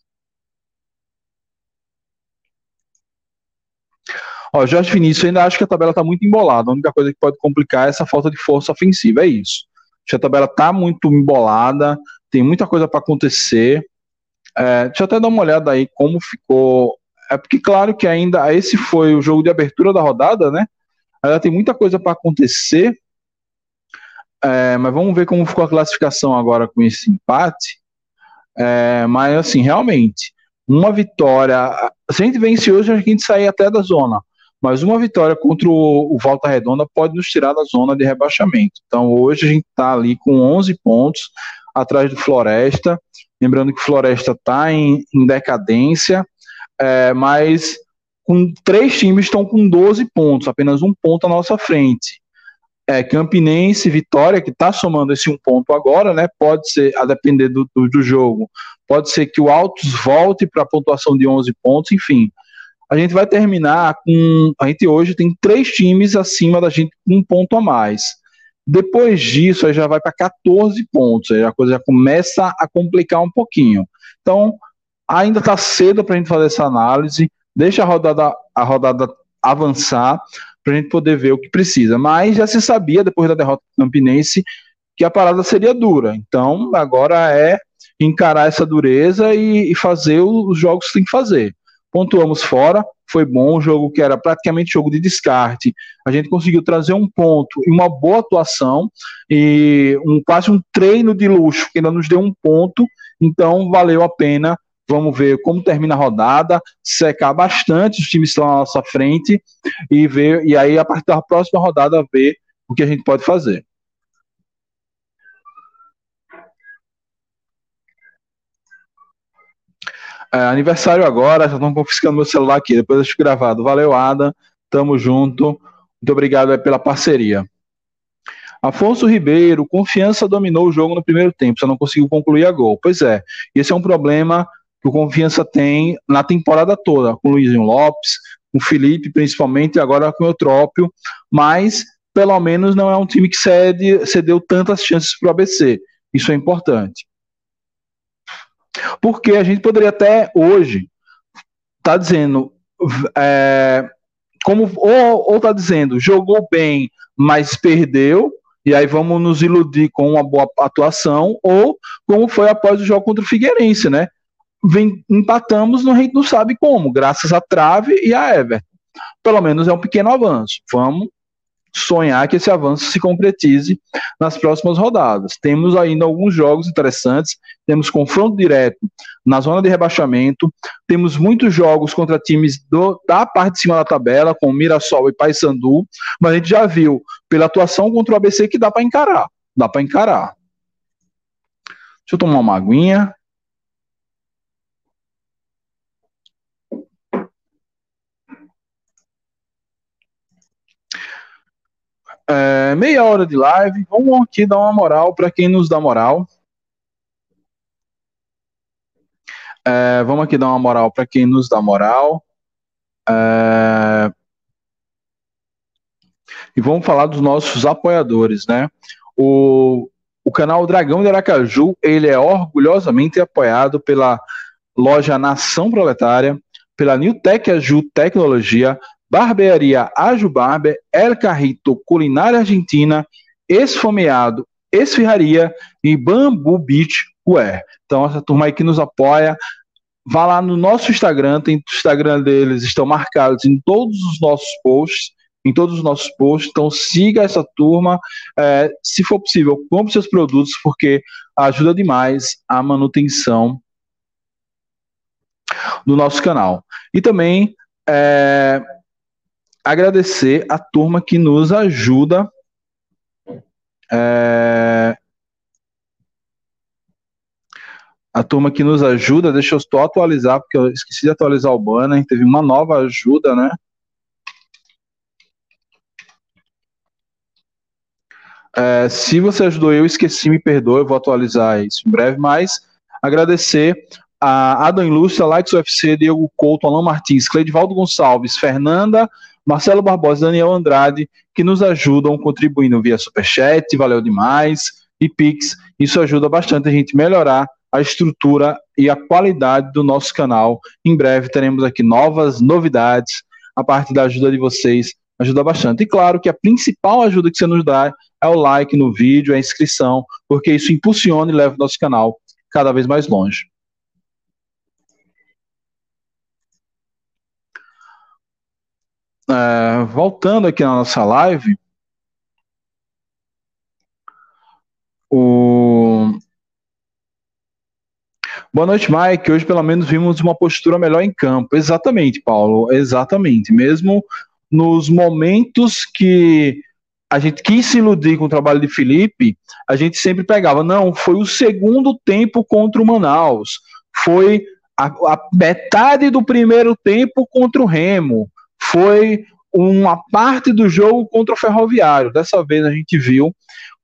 Ó, Jorge Vinícius, ainda acho que a tabela está muito embolada. A única coisa que pode complicar é essa falta de força ofensiva, é isso. Acho que a tabela está muito embolada, tem muita coisa para acontecer. É, deixa eu até dar uma olhada aí como ficou. É porque, claro, que ainda esse foi o jogo de abertura da rodada, né? Ainda tem muita coisa para acontecer. É, mas vamos ver como ficou a classificação agora com esse empate. É, mas, assim, realmente, uma vitória. Se a gente vence hoje, a gente sai até da zona mas uma vitória contra o, o Volta Redonda pode nos tirar da zona de rebaixamento. Então hoje a gente está ali com 11 pontos atrás do Floresta, lembrando que o Floresta está em, em, decadência, é, mas com três times estão com 12 pontos, apenas um ponto à nossa frente. É, Campinense, Vitória, que está somando esse um ponto agora, né? Pode ser, a depender do, do, do jogo, pode ser que o Altos volte para a pontuação de 11 pontos, enfim a gente vai terminar com. A gente hoje tem três times acima da gente com um ponto a mais. Depois disso, aí já vai para 14 pontos, aí a coisa já começa a complicar um pouquinho. Então, ainda está cedo para a gente fazer essa análise, deixa a rodada, a rodada avançar para a gente poder ver o que precisa. Mas já se sabia, depois da derrota do Campinense, que a parada seria dura. Então, agora é encarar essa dureza e, e fazer os jogos que tem que fazer. Pontuamos fora, foi bom, um jogo que era praticamente jogo de descarte. A gente conseguiu trazer um ponto e uma boa atuação e um quase um treino de luxo que ainda nos deu um ponto. Então valeu a pena. Vamos ver como termina a rodada, secar bastante os times estão à nossa frente e ver e aí a partir da próxima rodada ver o que a gente pode fazer. É, aniversário agora, já estão confiscando meu celular aqui, depois eu deixo gravado. Valeu, Ada, tamo junto. Muito obrigado pela parceria. Afonso Ribeiro, confiança dominou o jogo no primeiro tempo, só não conseguiu concluir a gol. Pois é, esse é um problema que o Confiança tem na temporada toda, com o Luizinho Lopes, com o Felipe, principalmente, e agora com o Eutrópio, mas pelo menos não é um time que cede, cedeu tantas chances para o ABC. Isso é importante. Porque a gente poderia até hoje estar tá dizendo, é, como ou está dizendo, jogou bem, mas perdeu, e aí vamos nos iludir com uma boa atuação, ou como foi após o jogo contra o Figueirense, né? Vem, empatamos, a gente não sabe como, graças a Trave e a Everton. Pelo menos é um pequeno avanço. Vamos sonhar que esse avanço se concretize nas próximas rodadas. Temos ainda alguns jogos interessantes, temos confronto direto na zona de rebaixamento, temos muitos jogos contra times do, da parte de cima da tabela, com Mirassol e Paysandu, mas a gente já viu pela atuação contra o ABC que dá para encarar, dá para encarar. Deixa eu tomar uma aguinha. É, meia hora de live. Vamos aqui dar uma moral para quem nos dá moral. É, vamos aqui dar uma moral para quem nos dá moral. É, e vamos falar dos nossos apoiadores, né? O, o canal Dragão de Aracaju, ele é orgulhosamente apoiado pela loja Nação Proletária, pela New Tech Aju Tecnologia, Barbearia Aju Barber, El Carrito Culinária Argentina, Esfomeado Esfirraria e Bambu Beach Wear. Então, essa turma aí que nos apoia, vá lá no nosso Instagram, tem o Instagram deles, estão marcados em todos os nossos posts, em todos os nossos posts, então siga essa turma, é, se for possível, compre seus produtos, porque ajuda demais a manutenção do nosso canal. E também é, agradecer a turma que nos ajuda. É, a turma que nos ajuda, deixa eu só atualizar, porque eu esqueci de atualizar o banner, teve uma nova ajuda, né? É, se você ajudou eu, esqueci, me perdoe, eu vou atualizar isso em breve, mas agradecer a Adam Ilustra, Lights UFC, Diego Couto, Alain Martins, Cleidivaldo Gonçalves, Fernanda Marcelo Barbosa e Daniel Andrade, que nos ajudam contribuindo via Superchat, valeu demais, e Pix. Isso ajuda bastante a gente melhorar a estrutura e a qualidade do nosso canal. Em breve teremos aqui novas novidades. A parte da ajuda de vocês ajuda bastante. E claro que a principal ajuda que você nos dá é o like no vídeo, é a inscrição, porque isso impulsiona e leva o nosso canal cada vez mais longe. É, voltando aqui na nossa live, o... Boa noite, Mike. Hoje, pelo menos, vimos uma postura melhor em campo. Exatamente, Paulo. Exatamente. Mesmo nos momentos que a gente quis se iludir com o trabalho de Felipe, a gente sempre pegava. Não, foi o segundo tempo contra o Manaus. Foi a, a metade do primeiro tempo contra o Remo foi uma parte do jogo contra o Ferroviário. Dessa vez a gente viu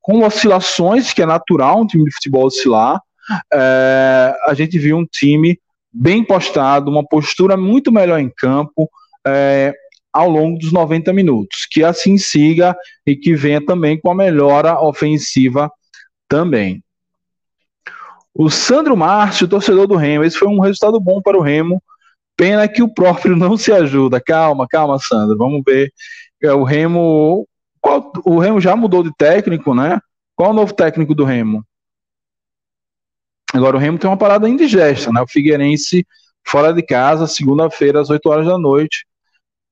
com oscilações, que é natural um time de futebol oscilar, é, a gente viu um time bem postado, uma postura muito melhor em campo, é, ao longo dos 90 minutos. Que assim siga e que venha também com a melhora ofensiva também. O Sandro Márcio, torcedor do Remo, esse foi um resultado bom para o Remo. Pena que o próprio não se ajuda. Calma, calma, Sandro. Vamos ver. É, o Remo. Qual, o Remo já mudou de técnico, né? Qual o novo técnico do Remo? Agora o Remo tem uma parada indigesta, né? O Figueirense fora de casa, segunda-feira, às 8 horas da noite.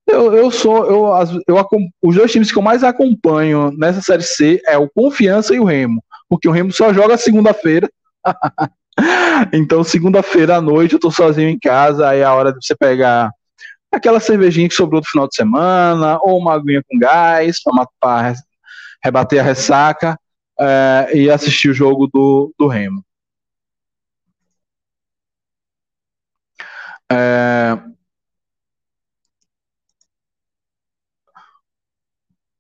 Eu, eu sou. Eu, eu, os dois times que eu mais acompanho nessa série C é o Confiança e o Remo. Porque o Remo só joga segunda-feira. então, segunda-feira à noite, eu tô sozinho em casa, aí é a hora de você pegar aquela cervejinha que sobrou do final de semana, ou uma aguinha com gás, para rebater a ressaca, é, e assistir o jogo do, do Remo. É...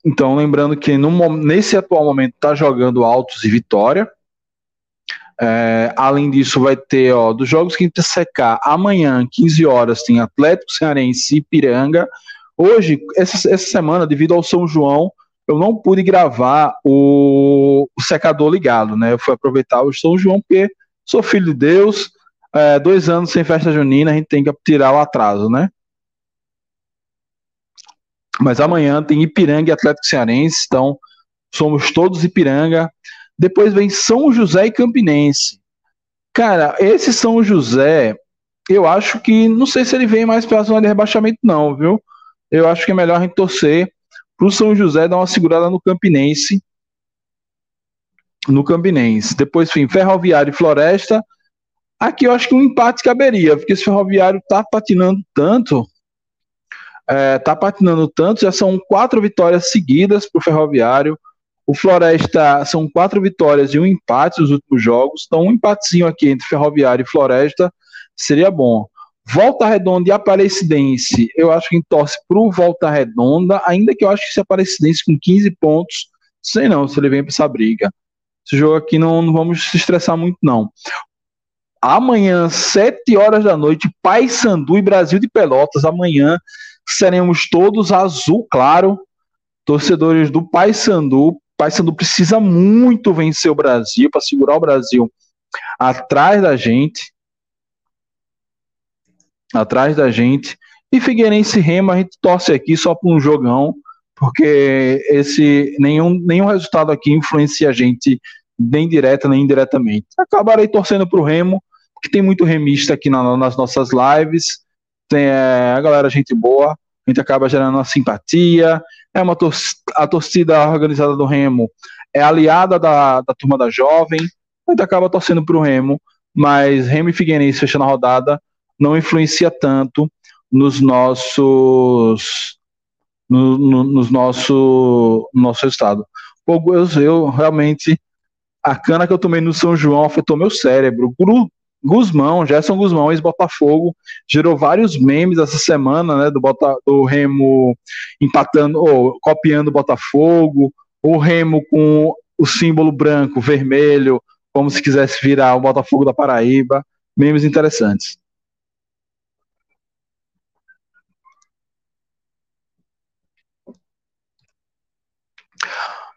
Então, lembrando que no, nesse atual momento está jogando Altos e Vitória. É, além disso, vai ter, ó, dos jogos que secar, amanhã, 15 horas, tem Atlético Cearense e Piranga. Hoje, essa, essa semana, devido ao São João, eu não pude gravar o, o secador ligado, né? Eu fui aproveitar o São João, porque sou filho de Deus, é, dois anos sem festa junina, a gente tem que tirar o atraso, né? Mas amanhã tem Ipiranga e Atlético Cearense, então somos todos Ipiranga. Depois vem São José e Campinense. Cara, esse São José, eu acho que não sei se ele vem mais para a zona de rebaixamento, não, viu? Eu acho que é melhor a gente torcer para o São José dar uma segurada no Campinense. No Campinense. Depois, enfim, Ferroviário e Floresta. Aqui eu acho que um empate caberia, porque esse Ferroviário tá patinando tanto, é, tá patinando tanto, já são quatro vitórias seguidas para o Ferroviário. O Floresta são quatro vitórias e um empate nos últimos jogos, então um empatezinho aqui entre Ferroviário e Floresta seria bom. Volta Redonda e Aparecidense, eu acho que torce para o Volta Redonda, ainda que eu acho que esse Aparecidense com 15 pontos, sei não se ele vem para essa briga. Esse jogo aqui não, não vamos se estressar muito, não. Amanhã, 7 horas da noite, Paysandu e Brasil de Pelotas. Amanhã seremos todos azul claro, torcedores do Paysandu. Paysandu precisa muito vencer o Brasil para segurar o Brasil atrás da gente. Atrás da gente. E Figueirense Remo, a gente torce aqui só para um jogão, porque esse nenhum, nenhum resultado aqui influencia a gente nem direta nem indiretamente. Acabarei torcendo para o Remo, que tem muito remista aqui na, nas nossas lives. Tem é, a galera, gente boa, a gente acaba gerando uma simpatia. É uma tor a torcida organizada do Remo é aliada da, da turma da jovem. A gente acaba torcendo para o Remo, mas Remo e Figueirense fechando a rodada não influencia tanto nos nossos no, no, nos nosso, no nosso estado. Pô, eu, eu realmente a cana que eu tomei no São João afetou meu cérebro. Guzmão, Gerson Guzmão, ex-Botafogo, gerou vários memes essa semana, né, do, Bota, do Remo empatando, ou copiando o Botafogo, o Remo com o símbolo branco, vermelho, como se quisesse virar o Botafogo da Paraíba, memes interessantes.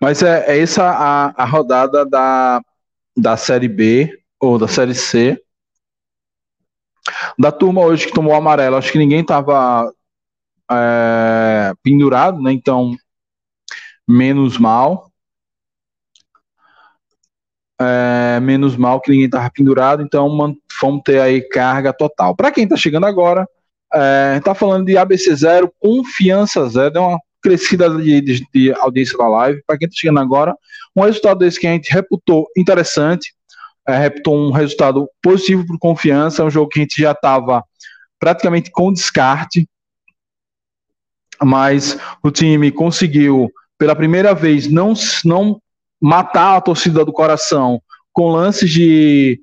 Mas é, é essa a, a rodada da, da Série B, ou da Série C, da turma hoje que tomou amarelo, acho que ninguém estava é, pendurado, né? Então, menos mal. É, menos mal que ninguém estava pendurado, então vamos ter aí carga total. Para quem está chegando agora, é, tá falando de ABC 0, confiança 0, deu uma crescida de, de, de audiência da live. Para quem está chegando agora, um resultado desse que a gente reputou interessante, é, reputou um resultado positivo para confiança. É um jogo que a gente já estava praticamente com descarte, mas o time conseguiu pela primeira vez não, não matar a torcida do coração com lances de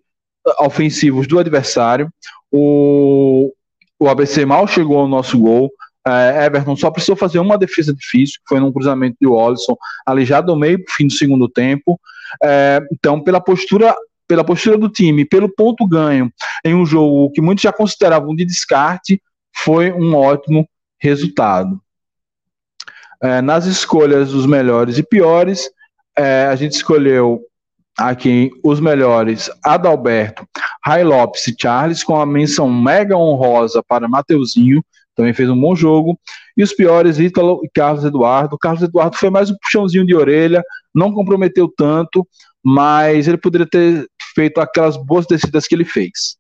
uh, ofensivos do adversário. O, o ABC mal chegou ao nosso gol. É, Everton só precisou fazer uma defesa difícil, que foi num cruzamento de Wallison, ali já do meio para fim do segundo tempo. É, então, pela postura pela postura do time, pelo ponto ganho em um jogo que muitos já consideravam de descarte, foi um ótimo resultado. É, nas escolhas dos melhores e piores, é, a gente escolheu aqui os melhores Adalberto, Rai Lopes e Charles, com a menção mega honrosa para Mateuzinho, também fez um bom jogo. E os piores, Ítalo e Carlos Eduardo. Carlos Eduardo foi mais um puxãozinho de orelha, não comprometeu tanto, mas ele poderia ter feito aquelas boas descidas que ele fez.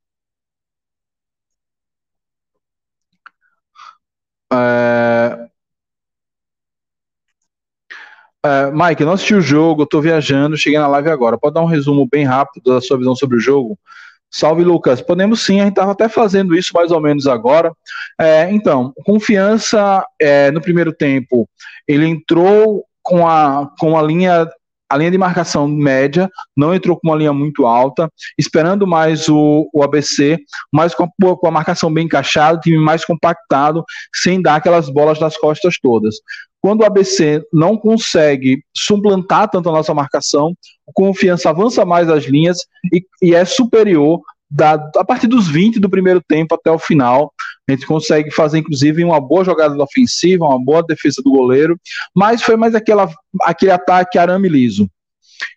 É... É, Mike, não assisti o jogo, estou viajando, cheguei na live agora. Pode dar um resumo bem rápido da sua visão sobre o jogo? Salve, Lucas. Podemos sim, a gente estava até fazendo isso mais ou menos agora. É, então, confiança é, no primeiro tempo, ele entrou com a, com a linha a linha de marcação média, não entrou com uma linha muito alta, esperando mais o, o ABC, mas com a, com a marcação bem encaixada, time mais compactado, sem dar aquelas bolas nas costas todas. Quando o ABC não consegue suplantar tanto a nossa marcação, o Confiança avança mais as linhas e, e é superior da, a partir dos 20 do primeiro tempo até o final. A gente consegue fazer, inclusive, uma boa jogada ofensiva, uma boa defesa do goleiro, mas foi mais aquela, aquele ataque arame liso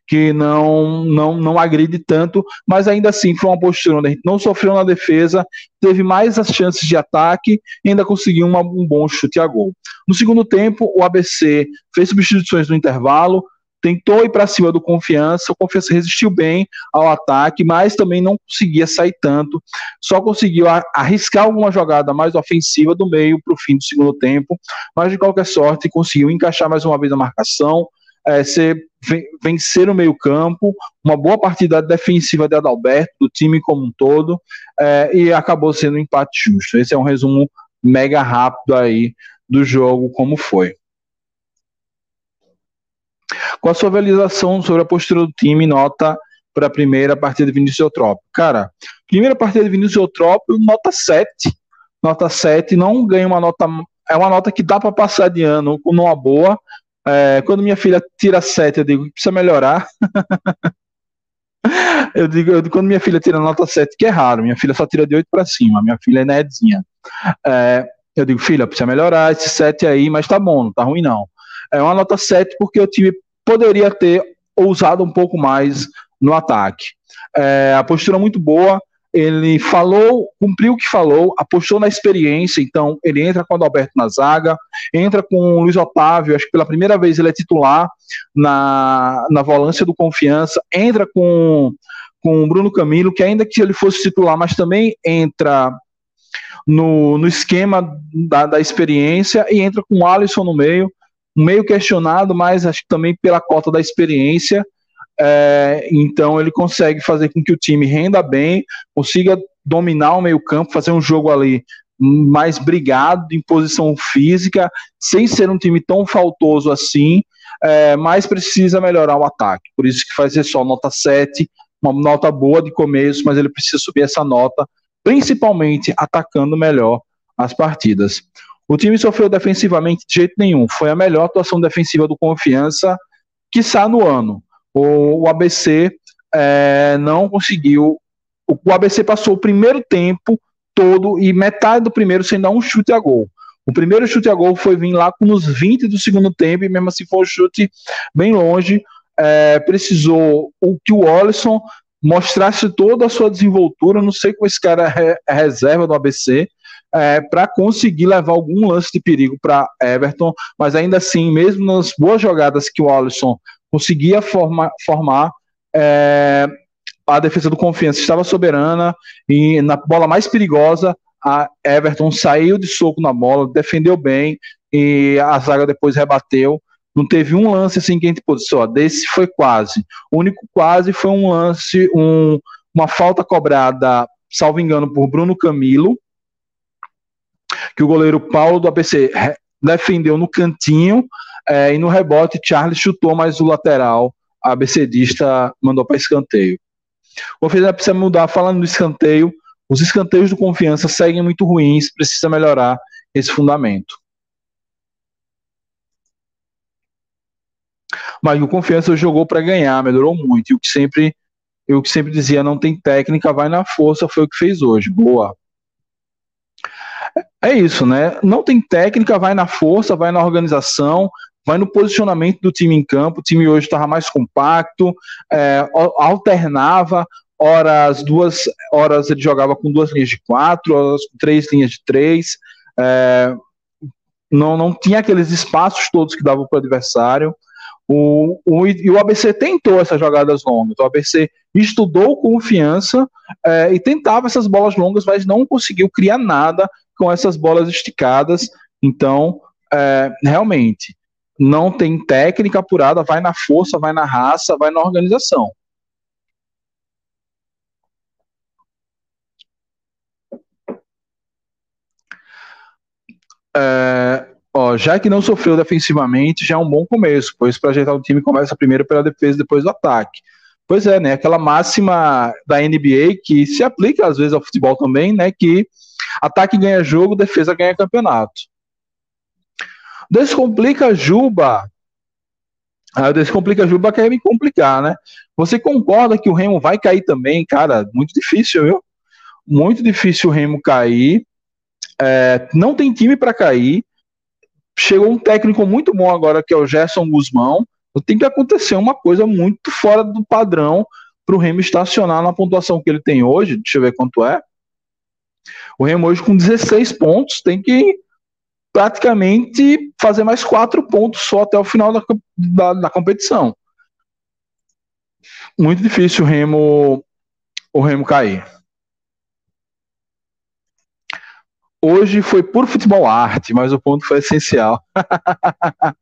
que não, não, não agride tanto, mas ainda assim foi uma postura onde a gente não sofreu na defesa, teve mais as chances de ataque e ainda conseguiu uma, um bom chute a gol. No segundo tempo, o ABC fez substituições no intervalo, tentou ir para cima do Confiança, o Confiança resistiu bem ao ataque, mas também não conseguia sair tanto, só conseguiu arriscar alguma jogada mais ofensiva do meio para o fim do segundo tempo, mas de qualquer sorte conseguiu encaixar mais uma vez a marcação, é, ser, vencer o meio-campo, uma boa partida defensiva de Adalberto, do time como um todo, é, e acabou sendo um empate justo. Esse é um resumo mega rápido aí do jogo, como foi. Com a sua avaliação sobre a postura do time, nota para a primeira partida de Vinícius Eutrópio. Cara, primeira partida de Vinícius Eutrópio, nota 7. Nota 7, não ganha uma nota. É uma nota que dá para passar de ano com uma boa, é, quando minha filha tira 7, eu digo que precisa melhorar. eu, digo, eu quando minha filha tira nota 7, que é raro, minha filha só tira de 8 para cima, minha filha é nedzinha. É, eu digo, filha, precisa melhorar esse 7 aí, mas tá bom, não tá ruim não. É uma nota 7 porque o time poderia ter ousado um pouco mais no ataque. É, a postura muito boa, ele falou, cumpriu o que falou, apostou na experiência, então ele entra com o Adalberto na zaga, entra com o Luiz Otávio, acho que pela primeira vez ele é titular na, na volância do Confiança, entra com, com o Bruno Camilo, que ainda que ele fosse titular, mas também entra no, no esquema da, da experiência e entra com o Alisson no meio, meio questionado, mas acho que também pela cota da experiência, é, então ele consegue fazer com que o time renda bem, consiga dominar o meio-campo, fazer um jogo ali mais brigado, em posição física, sem ser um time tão faltoso assim, é, mas precisa melhorar o ataque. Por isso que fazer só nota 7, uma nota boa de começo, mas ele precisa subir essa nota, principalmente atacando melhor as partidas. O time sofreu defensivamente de jeito nenhum. Foi a melhor atuação defensiva do Confiança, que está no ano o, o ABC é, não conseguiu. O, o ABC passou o primeiro tempo todo e metade do primeiro sem dar um chute a gol. O primeiro chute a gol foi vir lá nos 20 do segundo tempo, e mesmo assim foi um chute bem longe. É, precisou o que o Olisson mostrasse toda a sua desenvoltura. Não sei como esse cara é, é reserva do ABC. É, para conseguir levar algum lance de perigo para Everton, mas ainda assim, mesmo nas boas jogadas que o Alisson conseguia forma, formar. É, a defesa do Confiança estava soberana e na bola mais perigosa, a Everton saiu de soco na bola, defendeu bem e a zaga depois rebateu. Não teve um lance assim que a gente pôde. Desse foi quase. O único quase foi um lance, um, uma falta cobrada, salvo engano, por Bruno Camilo, que o goleiro Paulo do ABC defendeu no cantinho, é, e no rebote, Charles chutou, mas o lateral, ABCdista, mandou para escanteio. O Confiança precisa mudar. Falando do escanteio, os escanteios do Confiança seguem muito ruins, precisa melhorar esse fundamento. Mas o Confiança jogou para ganhar, melhorou muito. E o que sempre, eu que sempre dizia, não tem técnica, vai na força, foi o que fez hoje. Boa. É isso, né? Não tem técnica, vai na força, vai na organização, vai no posicionamento do time em campo. O time hoje estava mais compacto, é, alternava. Horas, duas horas ele jogava com duas linhas de quatro, horas com três linhas de três. É, não, não tinha aqueles espaços todos que davam para o adversário. O, o, e o ABC tentou essas jogadas longas. O ABC estudou confiança é, e tentava essas bolas longas, mas não conseguiu criar nada com essas bolas esticadas. Então, é, realmente, não tem técnica apurada, vai na força, vai na raça, vai na organização. É, já que não sofreu defensivamente, já é um bom começo, pois para ajeitar o time começa primeiro pela defesa, depois do ataque. Pois é, né? Aquela máxima da NBA que se aplica às vezes ao futebol também, né? Que ataque ganha jogo, defesa ganha campeonato. Descomplica Juba. Ah, Descomplica Juba quer me complicar, né? Você concorda que o Remo vai cair também? Cara, muito difícil, viu? Muito difícil o Remo cair. É, não tem time para cair. Chegou um técnico muito bom agora, que é o Gerson Guzmão. Tem que acontecer uma coisa muito fora do padrão para o Remo estacionar na pontuação que ele tem hoje. Deixa eu ver quanto é. O Remo hoje com 16 pontos tem que praticamente fazer mais quatro pontos só até o final da, da, da competição. Muito difícil o Remo, o Remo cair. Hoje foi puro futebol arte, mas o ponto foi essencial.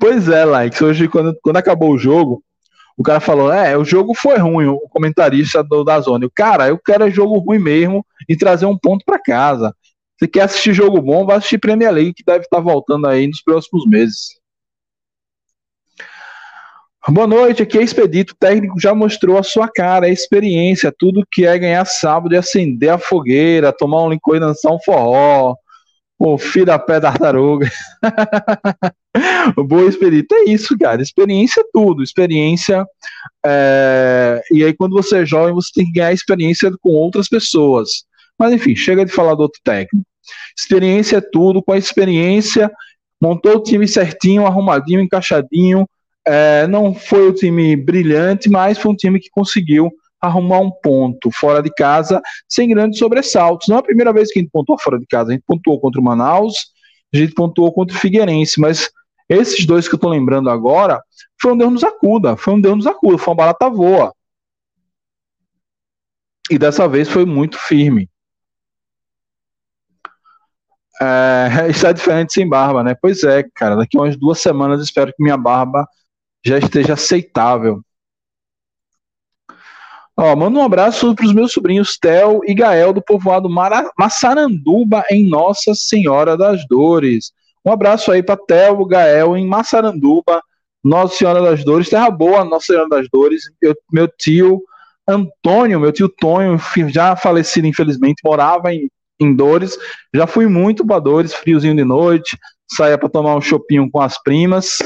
pois é, Likes. Hoje, quando, quando acabou o jogo, o cara falou: É, o jogo foi ruim, o comentarista do, da zona. Eu, cara, eu quero jogo ruim mesmo e trazer um ponto para casa. Se quer assistir jogo bom, vai assistir Premier League, que deve estar voltando aí nos próximos meses. Boa noite, aqui é Expedito. O técnico já mostrou a sua cara, a experiência, tudo que é ganhar sábado e acender a fogueira, tomar um licor e dançar um forró. O filho da pé da tartaruga. Boa Expedito. É isso, cara. Experiência é tudo. Experiência. É... E aí, quando você é jovem, você tem que ganhar experiência com outras pessoas. Mas enfim, chega de falar do outro técnico. Experiência é tudo, com a experiência, montou o time certinho, arrumadinho, encaixadinho. É, não foi o time brilhante, mas foi um time que conseguiu arrumar um ponto fora de casa sem grandes sobressaltos. Não é a primeira vez que a gente pontuou fora de casa, a gente pontuou contra o Manaus, a gente pontuou contra o Figueirense, mas esses dois que eu estou lembrando agora foi um Deus nos acuda, foi um Deus nos acuda, foi uma barata voa. E dessa vez foi muito firme. É, está diferente sem barba, né? Pois é, cara. Daqui a umas duas semanas espero que minha barba já esteja aceitável. Ó, manda um abraço para os meus sobrinhos Theo e Gael do povoado Mara Massaranduba, em Nossa Senhora das Dores. Um abraço aí para Theo, Gael em Massaranduba, Nossa Senhora das Dores, terra boa, Nossa Senhora das Dores. Eu, meu tio Antônio, meu tio Tonho, já falecido infelizmente, morava em em Dores. Já fui muito para Dores, friozinho de noite, saía para tomar um chopinho com as primas,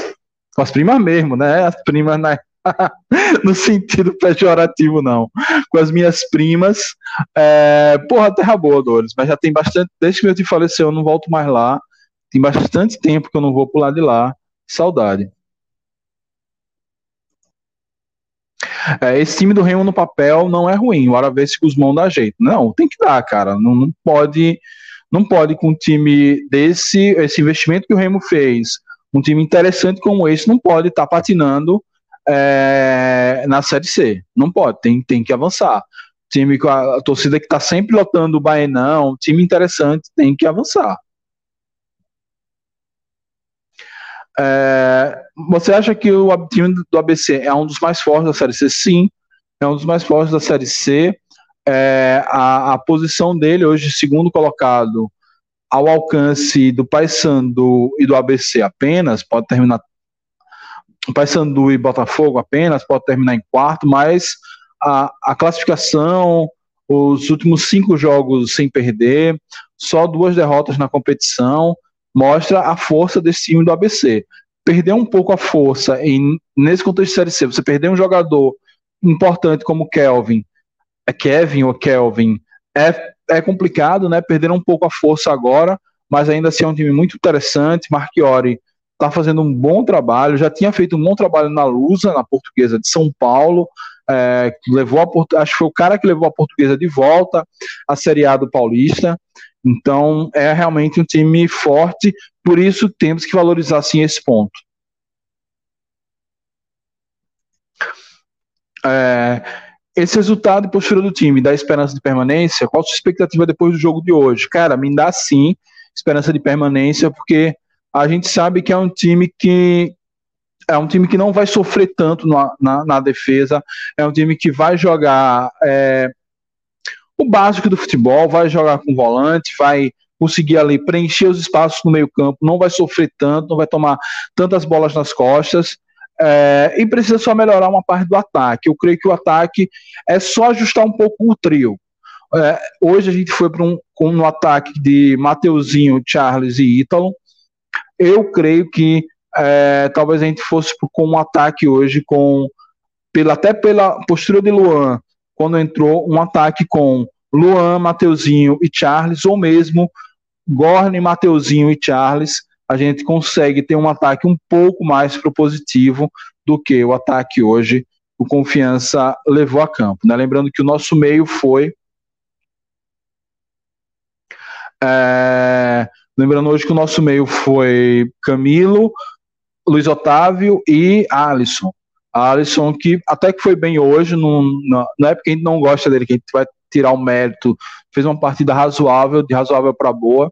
com as primas mesmo, né? As primas né? no sentido pejorativo, não. Com as minhas primas. É... Porra, terra boa, Dores, mas já tem bastante. Desde que meu tio faleceu, eu não volto mais lá. Tem bastante tempo que eu não vou pular de lá. Saudade. É, esse time do Remo no papel não é ruim, hora ver se Guzmão dá jeito. Não, tem que dar, cara. Não, não pode não pode com um time desse, esse investimento que o Remo fez, um time interessante como esse, não pode estar tá patinando é, na Série C. Não pode, tem, tem que avançar. Time com a, a torcida que está sempre lotando o Baenão, time interessante, tem que avançar. É, você acha que o time do ABC é um dos mais fortes da Série C? Sim, é um dos mais fortes da Série C. É, a, a, posição dele hoje, segundo colocado, ao alcance do Paysandu e do ABC apenas, pode terminar. Paysandu e Botafogo apenas, pode terminar em quarto, mas a, a classificação, os últimos cinco jogos sem perder, só duas derrotas na competição mostra a força desse time do ABC. Perder um pouco a força em, nesse contexto de Série C, você perder um jogador importante como Kelvin, é Kevin ou Kelvin, é, é complicado, né? Perderam um pouco a força agora, mas ainda assim é um time muito interessante. Marchiori está fazendo um bom trabalho, já tinha feito um bom trabalho na Lusa, na portuguesa de São Paulo, é, levou a, acho que foi o cara que levou a portuguesa de volta à Série A do Paulista. Então é realmente um time forte, por isso temos que valorizar sim esse ponto. É, esse resultado e postura do time dá esperança de permanência? Qual a sua expectativa depois do jogo de hoje? Cara, me dá sim esperança de permanência, porque a gente sabe que é um time que é um time que não vai sofrer tanto na, na, na defesa, é um time que vai jogar é, o básico do futebol, vai jogar com volante, vai conseguir ali preencher os espaços no meio campo, não vai sofrer tanto, não vai tomar tantas bolas nas costas, é, e precisa só melhorar uma parte do ataque. Eu creio que o ataque é só ajustar um pouco o trio. É, hoje a gente foi para um, um ataque de Mateuzinho, Charles e Ítalo. Eu creio que é, talvez a gente fosse com um ataque hoje com pela, até pela postura de Luan, quando entrou um ataque com Luan, Mateuzinho e Charles, ou mesmo Gorne, Mateuzinho e Charles, a gente consegue ter um ataque um pouco mais propositivo do que o ataque hoje o Confiança levou a campo. Né? Lembrando que o nosso meio foi. É, lembrando hoje que o nosso meio foi Camilo, Luiz Otávio e Alisson. Alisson, que até que foi bem hoje, não, não é porque a gente não gosta dele, que a gente vai tirar o mérito, fez uma partida razoável, de razoável para boa.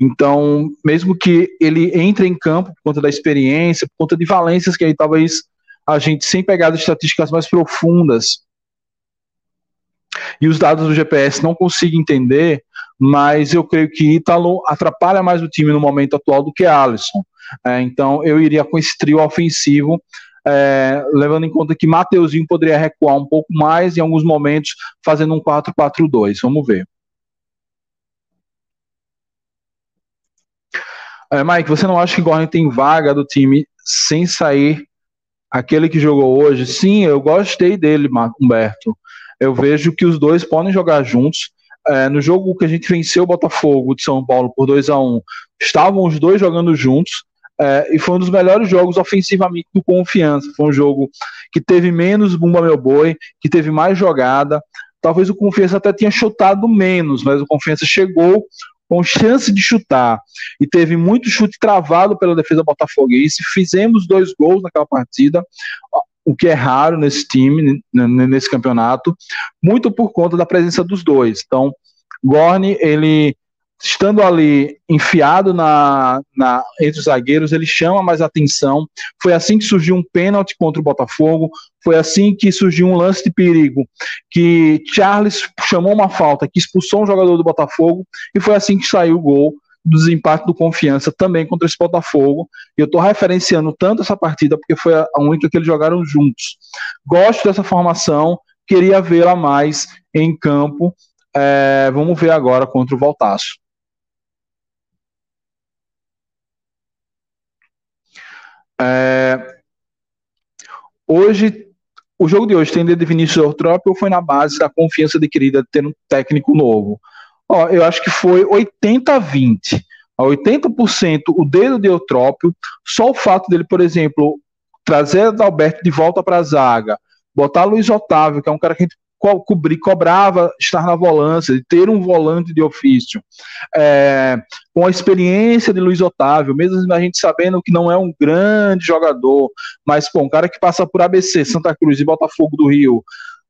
Então, mesmo que ele entre em campo por conta da experiência, por conta de valências que aí talvez a gente, sem pegar as estatísticas mais profundas e os dados do GPS não consiga entender, mas eu creio que Ítalo atrapalha mais o time no momento atual do que Alisson. É, então eu iria com esse trio ofensivo, é, levando em conta que Mateuzinho poderia recuar um pouco mais em alguns momentos, fazendo um 4-4-2. Vamos ver. É, Mike, você não acha que Gordon tem vaga do time sem sair aquele que jogou hoje? Sim, eu gostei dele, Humberto. Eu vejo que os dois podem jogar juntos. É, no jogo que a gente venceu o Botafogo de São Paulo por 2 a 1 estavam os dois jogando juntos. É, e foi um dos melhores jogos ofensivamente do Confiança. Foi um jogo que teve menos Bumba Meu Boi, que teve mais jogada. Talvez o Confiança até tenha chutado menos, mas o Confiança chegou com chance de chutar e teve muito chute travado pela defesa botafoguense. Fizemos dois gols naquela partida, o que é raro nesse time, nesse campeonato, muito por conta da presença dos dois. Então, Gorni, ele estando ali enfiado na, na, entre os zagueiros, ele chama mais atenção. Foi assim que surgiu um pênalti contra o Botafogo, foi assim que surgiu um lance de perigo, que Charles chamou uma falta, que expulsou um jogador do Botafogo, e foi assim que saiu o gol do desempate do Confiança também contra esse Botafogo. E eu estou referenciando tanto essa partida porque foi a única que eles jogaram juntos. Gosto dessa formação, queria vê-la mais em campo. É, vamos ver agora contra o Voltaço. É, hoje, o jogo de hoje tem de Vinícius Eutrópio ou foi na base da confiança adquirida de ter um técnico novo? Ó, eu acho que foi 80 a 20. A 80% o dedo de Eutrópio, só o fato dele, por exemplo, trazer Adalberto de volta para a zaga, botar Luiz Otávio, que é um cara que a gente co cobrava estar na volância, ter um volante de ofício. É, com a experiência de Luiz Otávio, mesmo a gente sabendo que não é um grande jogador, mas pô, um cara que passa por ABC, Santa Cruz e Botafogo do Rio,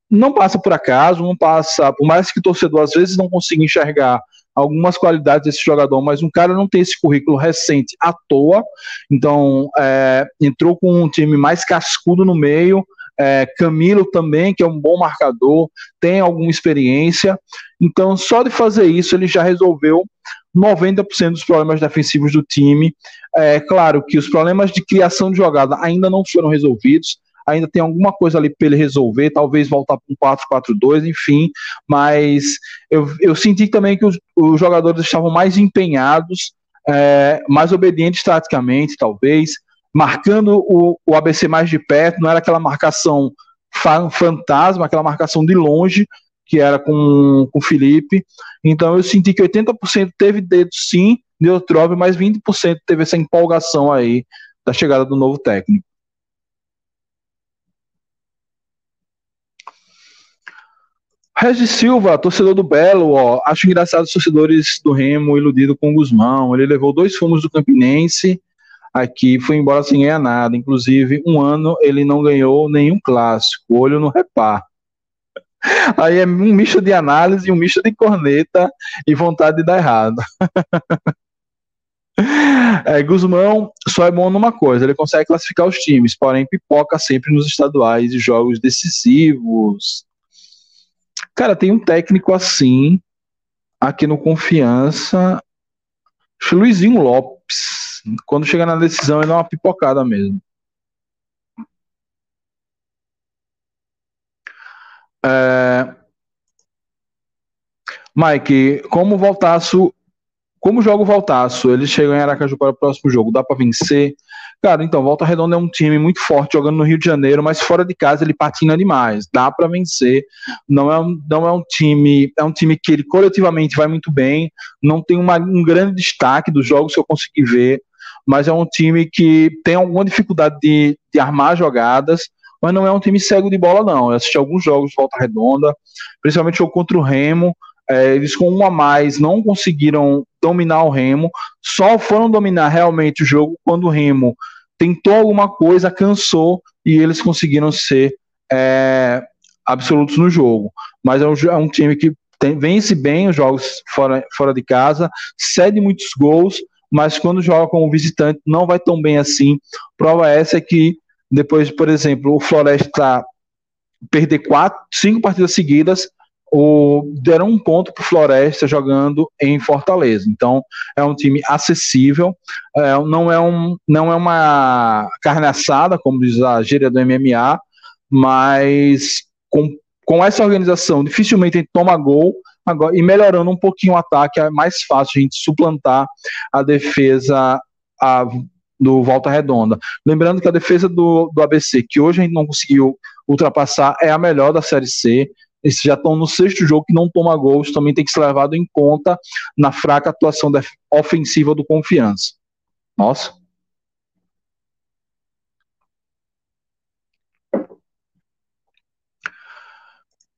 não passa por acaso, não passa, por mais que o torcedor às vezes não consiga enxergar algumas qualidades desse jogador, mas um cara não tem esse currículo recente à toa, então é, entrou com um time mais cascudo no meio, é, Camilo também, que é um bom marcador, tem alguma experiência. Então, só de fazer isso, ele já resolveu 90% dos problemas defensivos do time. É claro que os problemas de criação de jogada ainda não foram resolvidos. Ainda tem alguma coisa ali para ele resolver, talvez voltar para um 4-4-2, enfim. Mas eu, eu senti também que os, os jogadores estavam mais empenhados, é, mais obedientes taticamente, talvez marcando o, o ABC mais de perto, não era aquela marcação fantasma, aquela marcação de longe, que era com, com o Felipe. Então eu senti que 80% teve dedo sim, Neutrove, mas 20% teve essa empolgação aí da chegada do novo técnico. Regis Silva, torcedor do Belo, ó, acho engraçado os torcedores do Remo iludido com o Guzmão. Ele levou dois fumos do Campinense aqui, foi embora sem ganhar nada. Inclusive, um ano ele não ganhou nenhum clássico. Olho no repar. Aí é um misto de análise, um misto de corneta e vontade de dar errado. É, Guzmão só é bom numa coisa, ele consegue classificar os times, porém pipoca sempre nos estaduais e jogos decisivos. Cara, tem um técnico assim, aqui no Confiança, Luizinho Lopes. Quando chega na decisão, ele dá uma pipocada mesmo. É... Mike, como Voltaço, como joga o Voltaço? Eles chegam em Aracaju para o próximo jogo, dá para vencer? Cara, então, Volta Redonda é um time muito forte jogando no Rio de Janeiro, mas fora de casa ele patina demais. Dá para vencer. Não é, um, não é um time, é um time que ele coletivamente vai muito bem. Não tem uma, um grande destaque dos jogos que eu consegui ver, mas é um time que tem alguma dificuldade de, de armar jogadas, mas não é um time cego de bola, não. Eu assisti alguns jogos de Volta Redonda, principalmente o contra o Remo. É, eles com um a mais não conseguiram dominar o Remo, só foram dominar realmente o jogo quando o Remo tentou alguma coisa, cansou e eles conseguiram ser é, absolutos no jogo. Mas é um, é um time que tem, vence bem os jogos fora, fora de casa, cede muitos gols, mas quando joga como visitante não vai tão bem assim. Prova essa é que depois, por exemplo, o Floresta perder quatro, cinco partidas seguidas, o, deram um ponto para o Floresta jogando em Fortaleza. Então é um time acessível, é, não, é um, não é uma carne assada, como diz a gíria do MMA, mas com, com essa organização dificilmente toma gol. Agora, e melhorando um pouquinho o ataque, é mais fácil a gente suplantar a defesa a, do Volta Redonda. Lembrando que a defesa do, do ABC, que hoje a gente não conseguiu ultrapassar, é a melhor da Série C. Eles já estão no sexto jogo que não toma gols, também tem que ser levado em conta na fraca atuação ofensiva do Confiança. Nossa.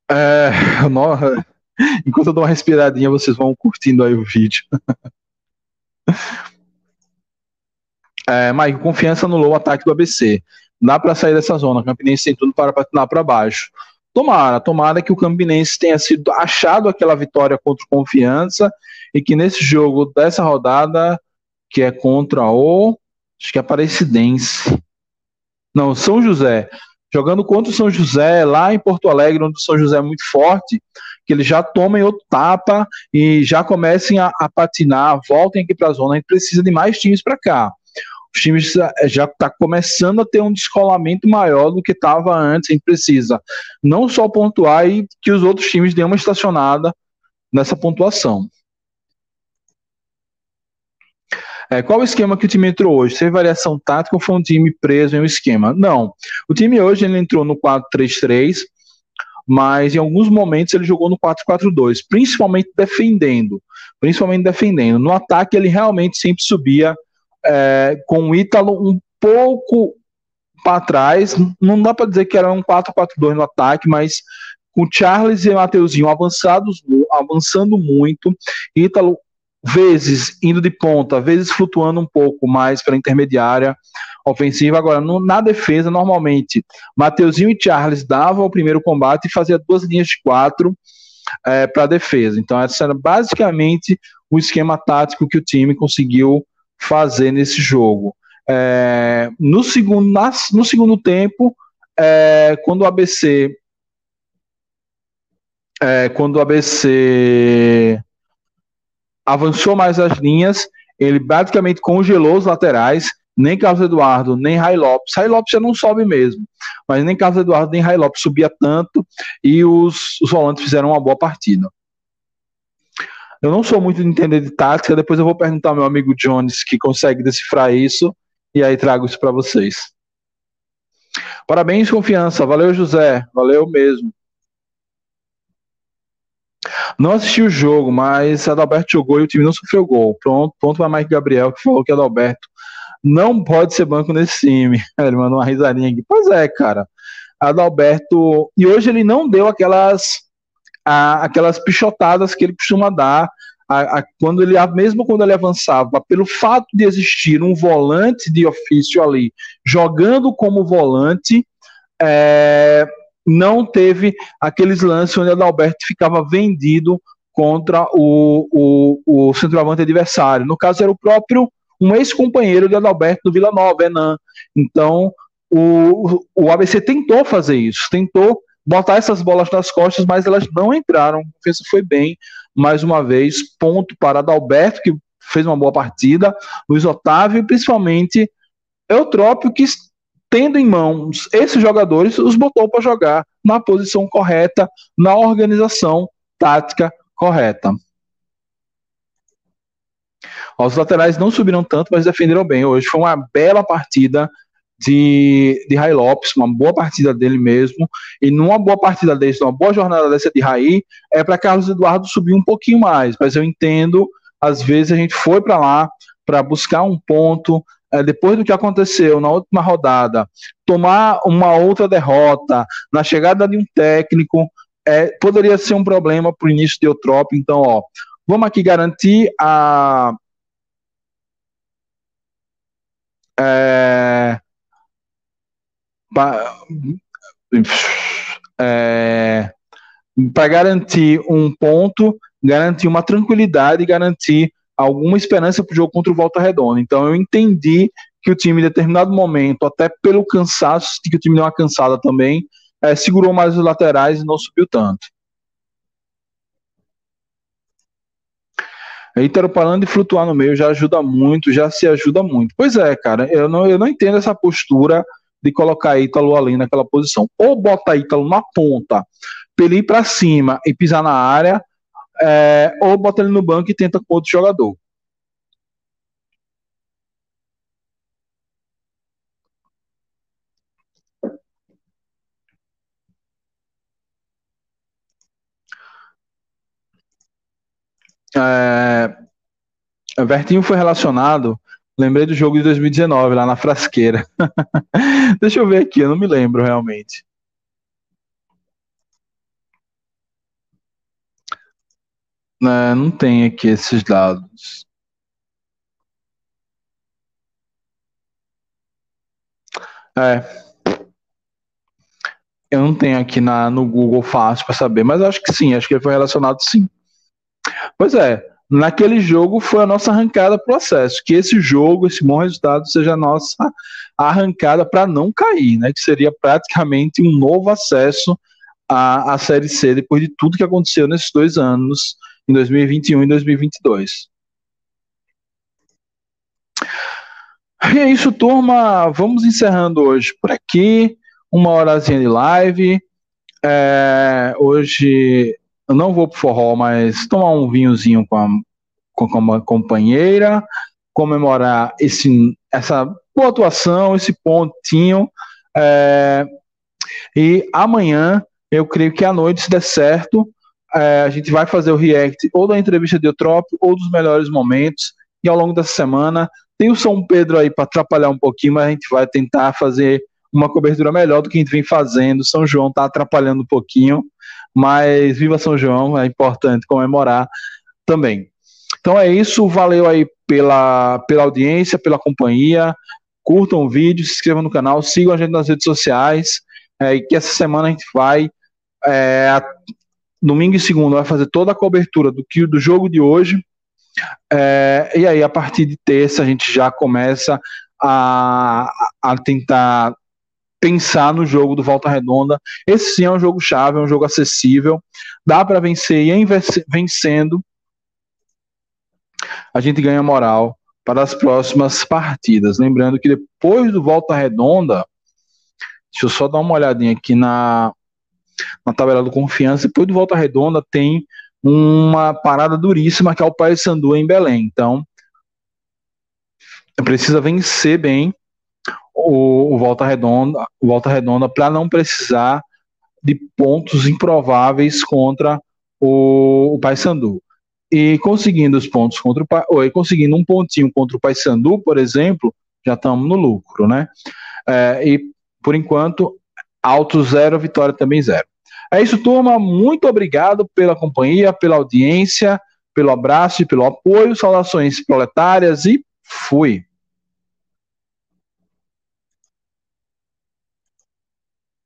É, enquanto eu dou uma respiradinha, vocês vão curtindo aí o vídeo. É, Mike, confiança anulou o ataque do ABC. Dá para sair dessa zona. Campinense tem tudo para patinar para baixo. Tomara, tomara que o Campinense tenha sido achado aquela vitória contra o Confiança e que nesse jogo dessa rodada, que é contra o. Acho que é Aparecidense. Não, São José. Jogando contra o São José, lá em Porto Alegre, onde o São José é muito forte, que eles já tomem outro tapa e já comecem a, a patinar, voltem aqui para a zona. A gente precisa de mais times para cá os times já está começando a ter um descolamento maior do que estava antes. A gente precisa não só pontuar e que os outros times dêem uma estacionada nessa pontuação. É, qual o esquema que o time entrou hoje? Teve variação tática ou foi um time preso em um esquema? Não. O time hoje ele entrou no 4-3-3, mas em alguns momentos ele jogou no 4-4-2, principalmente defendendo. Principalmente defendendo. No ataque ele realmente sempre subia é, com o Ítalo um pouco para trás. Não dá para dizer que era um 4-4-2 no ataque, mas com Charles e Mateuzinho avançados, avançando muito. Ítalo, vezes indo de ponta, vezes flutuando um pouco mais para a intermediária ofensiva. Agora, no, na defesa, normalmente, Mateuzinho e Charles davam o primeiro combate e fazia duas linhas de quatro é, para a defesa. Então, esse era basicamente o esquema tático que o time conseguiu fazer nesse jogo. É, no, segundo, na, no segundo tempo, é, quando o ABC é, quando o ABC avançou mais as linhas, ele basicamente congelou os laterais, nem Carlos Eduardo, nem Rai Lopes. Rai Lopes já não sobe mesmo, mas nem Carlos Eduardo, nem Rai Lopes subia tanto e os, os volantes fizeram uma boa partida. Eu não sou muito de entender de tática, depois eu vou perguntar ao meu amigo Jones que consegue decifrar isso e aí trago isso para vocês. Parabéns, confiança. Valeu, José. Valeu mesmo. Não assisti o jogo, mas Adalberto jogou e o time não sofreu gol. Pronto, ponto para Mike Gabriel, que falou que Adalberto não pode ser banco nesse time. Ele mandou uma risadinha aqui. Pois é, cara. Adalberto. E hoje ele não deu aquelas, a, aquelas pichotadas que ele costuma dar. A, a, quando ele, mesmo quando ele avançava, pelo fato de existir um volante de ofício ali, jogando como volante, é, não teve aqueles lances onde Adalberto ficava vendido contra o, o, o centroavante adversário. No caso, era o próprio um ex-companheiro de Adalberto do Vila Nova, Enan. Então, o, o ABC tentou fazer isso, tentou botar essas bolas nas costas, mas elas não entraram. A defesa foi bem, mais uma vez, ponto para Adalberto, que fez uma boa partida, Luiz Otávio principalmente Eutrópio, que tendo em mãos esses jogadores, os botou para jogar na posição correta, na organização tática correta. Os laterais não subiram tanto, mas defenderam bem. Hoje foi uma bela partida de, de Rai Lopes, uma boa partida dele mesmo. E numa boa partida desse, numa boa jornada dessa de Rai, é para Carlos Eduardo subir um pouquinho mais. Mas eu entendo, às vezes a gente foi para lá para buscar um ponto. É, depois do que aconteceu na última rodada, tomar uma outra derrota, na chegada de um técnico, é, poderia ser um problema para o início de Eutrópio. Então, ó, vamos aqui garantir a. É, para é, garantir um ponto, garantir uma tranquilidade garantir alguma esperança para o jogo contra o Volta Redonda. Então eu entendi que o time, em determinado momento, até pelo cansaço, que o time deu uma cansada também, é, segurou mais os laterais e não subiu tanto. Ítalo parando de flutuar no meio já ajuda muito, já se ajuda muito. Pois é, cara, eu não, eu não entendo essa postura de colocar Ítalo ali naquela posição. Ou bota Ítalo na ponta, para ele ir para cima e pisar na área, é, ou bota ele no banco e tenta com outro jogador. É, Vertinho foi relacionado. Lembrei do jogo de 2019, lá na Frasqueira. Deixa eu ver aqui, eu não me lembro realmente. Não, não tem aqui esses dados. É. Eu não tenho aqui na, no Google fácil para saber, mas acho que sim, acho que ele foi relacionado sim. Pois é, naquele jogo foi a nossa arrancada para o acesso. Que esse jogo, esse bom resultado, seja a nossa arrancada para não cair, né? Que seria praticamente um novo acesso à, à Série C depois de tudo que aconteceu nesses dois anos em 2021 e 2022. E é isso, turma. Vamos encerrando hoje por aqui. Uma horazinha de live. É, hoje eu não vou pro forró, mas tomar um vinhozinho com a, com uma companheira, comemorar esse, essa boa atuação, esse pontinho. É, e amanhã, eu creio que à noite, se der certo, é, a gente vai fazer o react ou da entrevista de Eutrópio ou dos melhores momentos. E ao longo dessa semana tem o São Pedro aí para atrapalhar um pouquinho, mas a gente vai tentar fazer uma cobertura melhor do que a gente vem fazendo. São João está atrapalhando um pouquinho, mas viva São João, é importante comemorar também. Então é isso, valeu aí pela, pela audiência, pela companhia. Curtam o vídeo, se inscrevam no canal, sigam a gente nas redes sociais. É, e que essa semana a gente vai é, domingo e segunda vai fazer toda a cobertura do, que, do jogo de hoje. É, e aí, a partir de terça, a gente já começa a, a tentar pensar no jogo do Volta Redonda. Esse sim é um jogo chave, é um jogo acessível. Dá para vencer e em vencendo, a gente ganha moral para as próximas partidas. Lembrando que depois do Volta Redonda, deixa eu só dar uma olhadinha aqui na, na tabela do Confiança. Depois do Volta Redonda tem uma parada duríssima que é o Paysandu em Belém. Então, precisa vencer bem o, o Volta Redonda, o Volta Redonda para não precisar de pontos improváveis contra o, o Paysandu e conseguindo os pontos contra o ou, conseguindo um pontinho contra o Paysandu, por exemplo, já estamos no lucro, né? É, e por enquanto, alto zero, vitória também zero. É isso, turma. Muito obrigado pela companhia, pela audiência, pelo abraço e pelo apoio. Saudações proletárias e fui.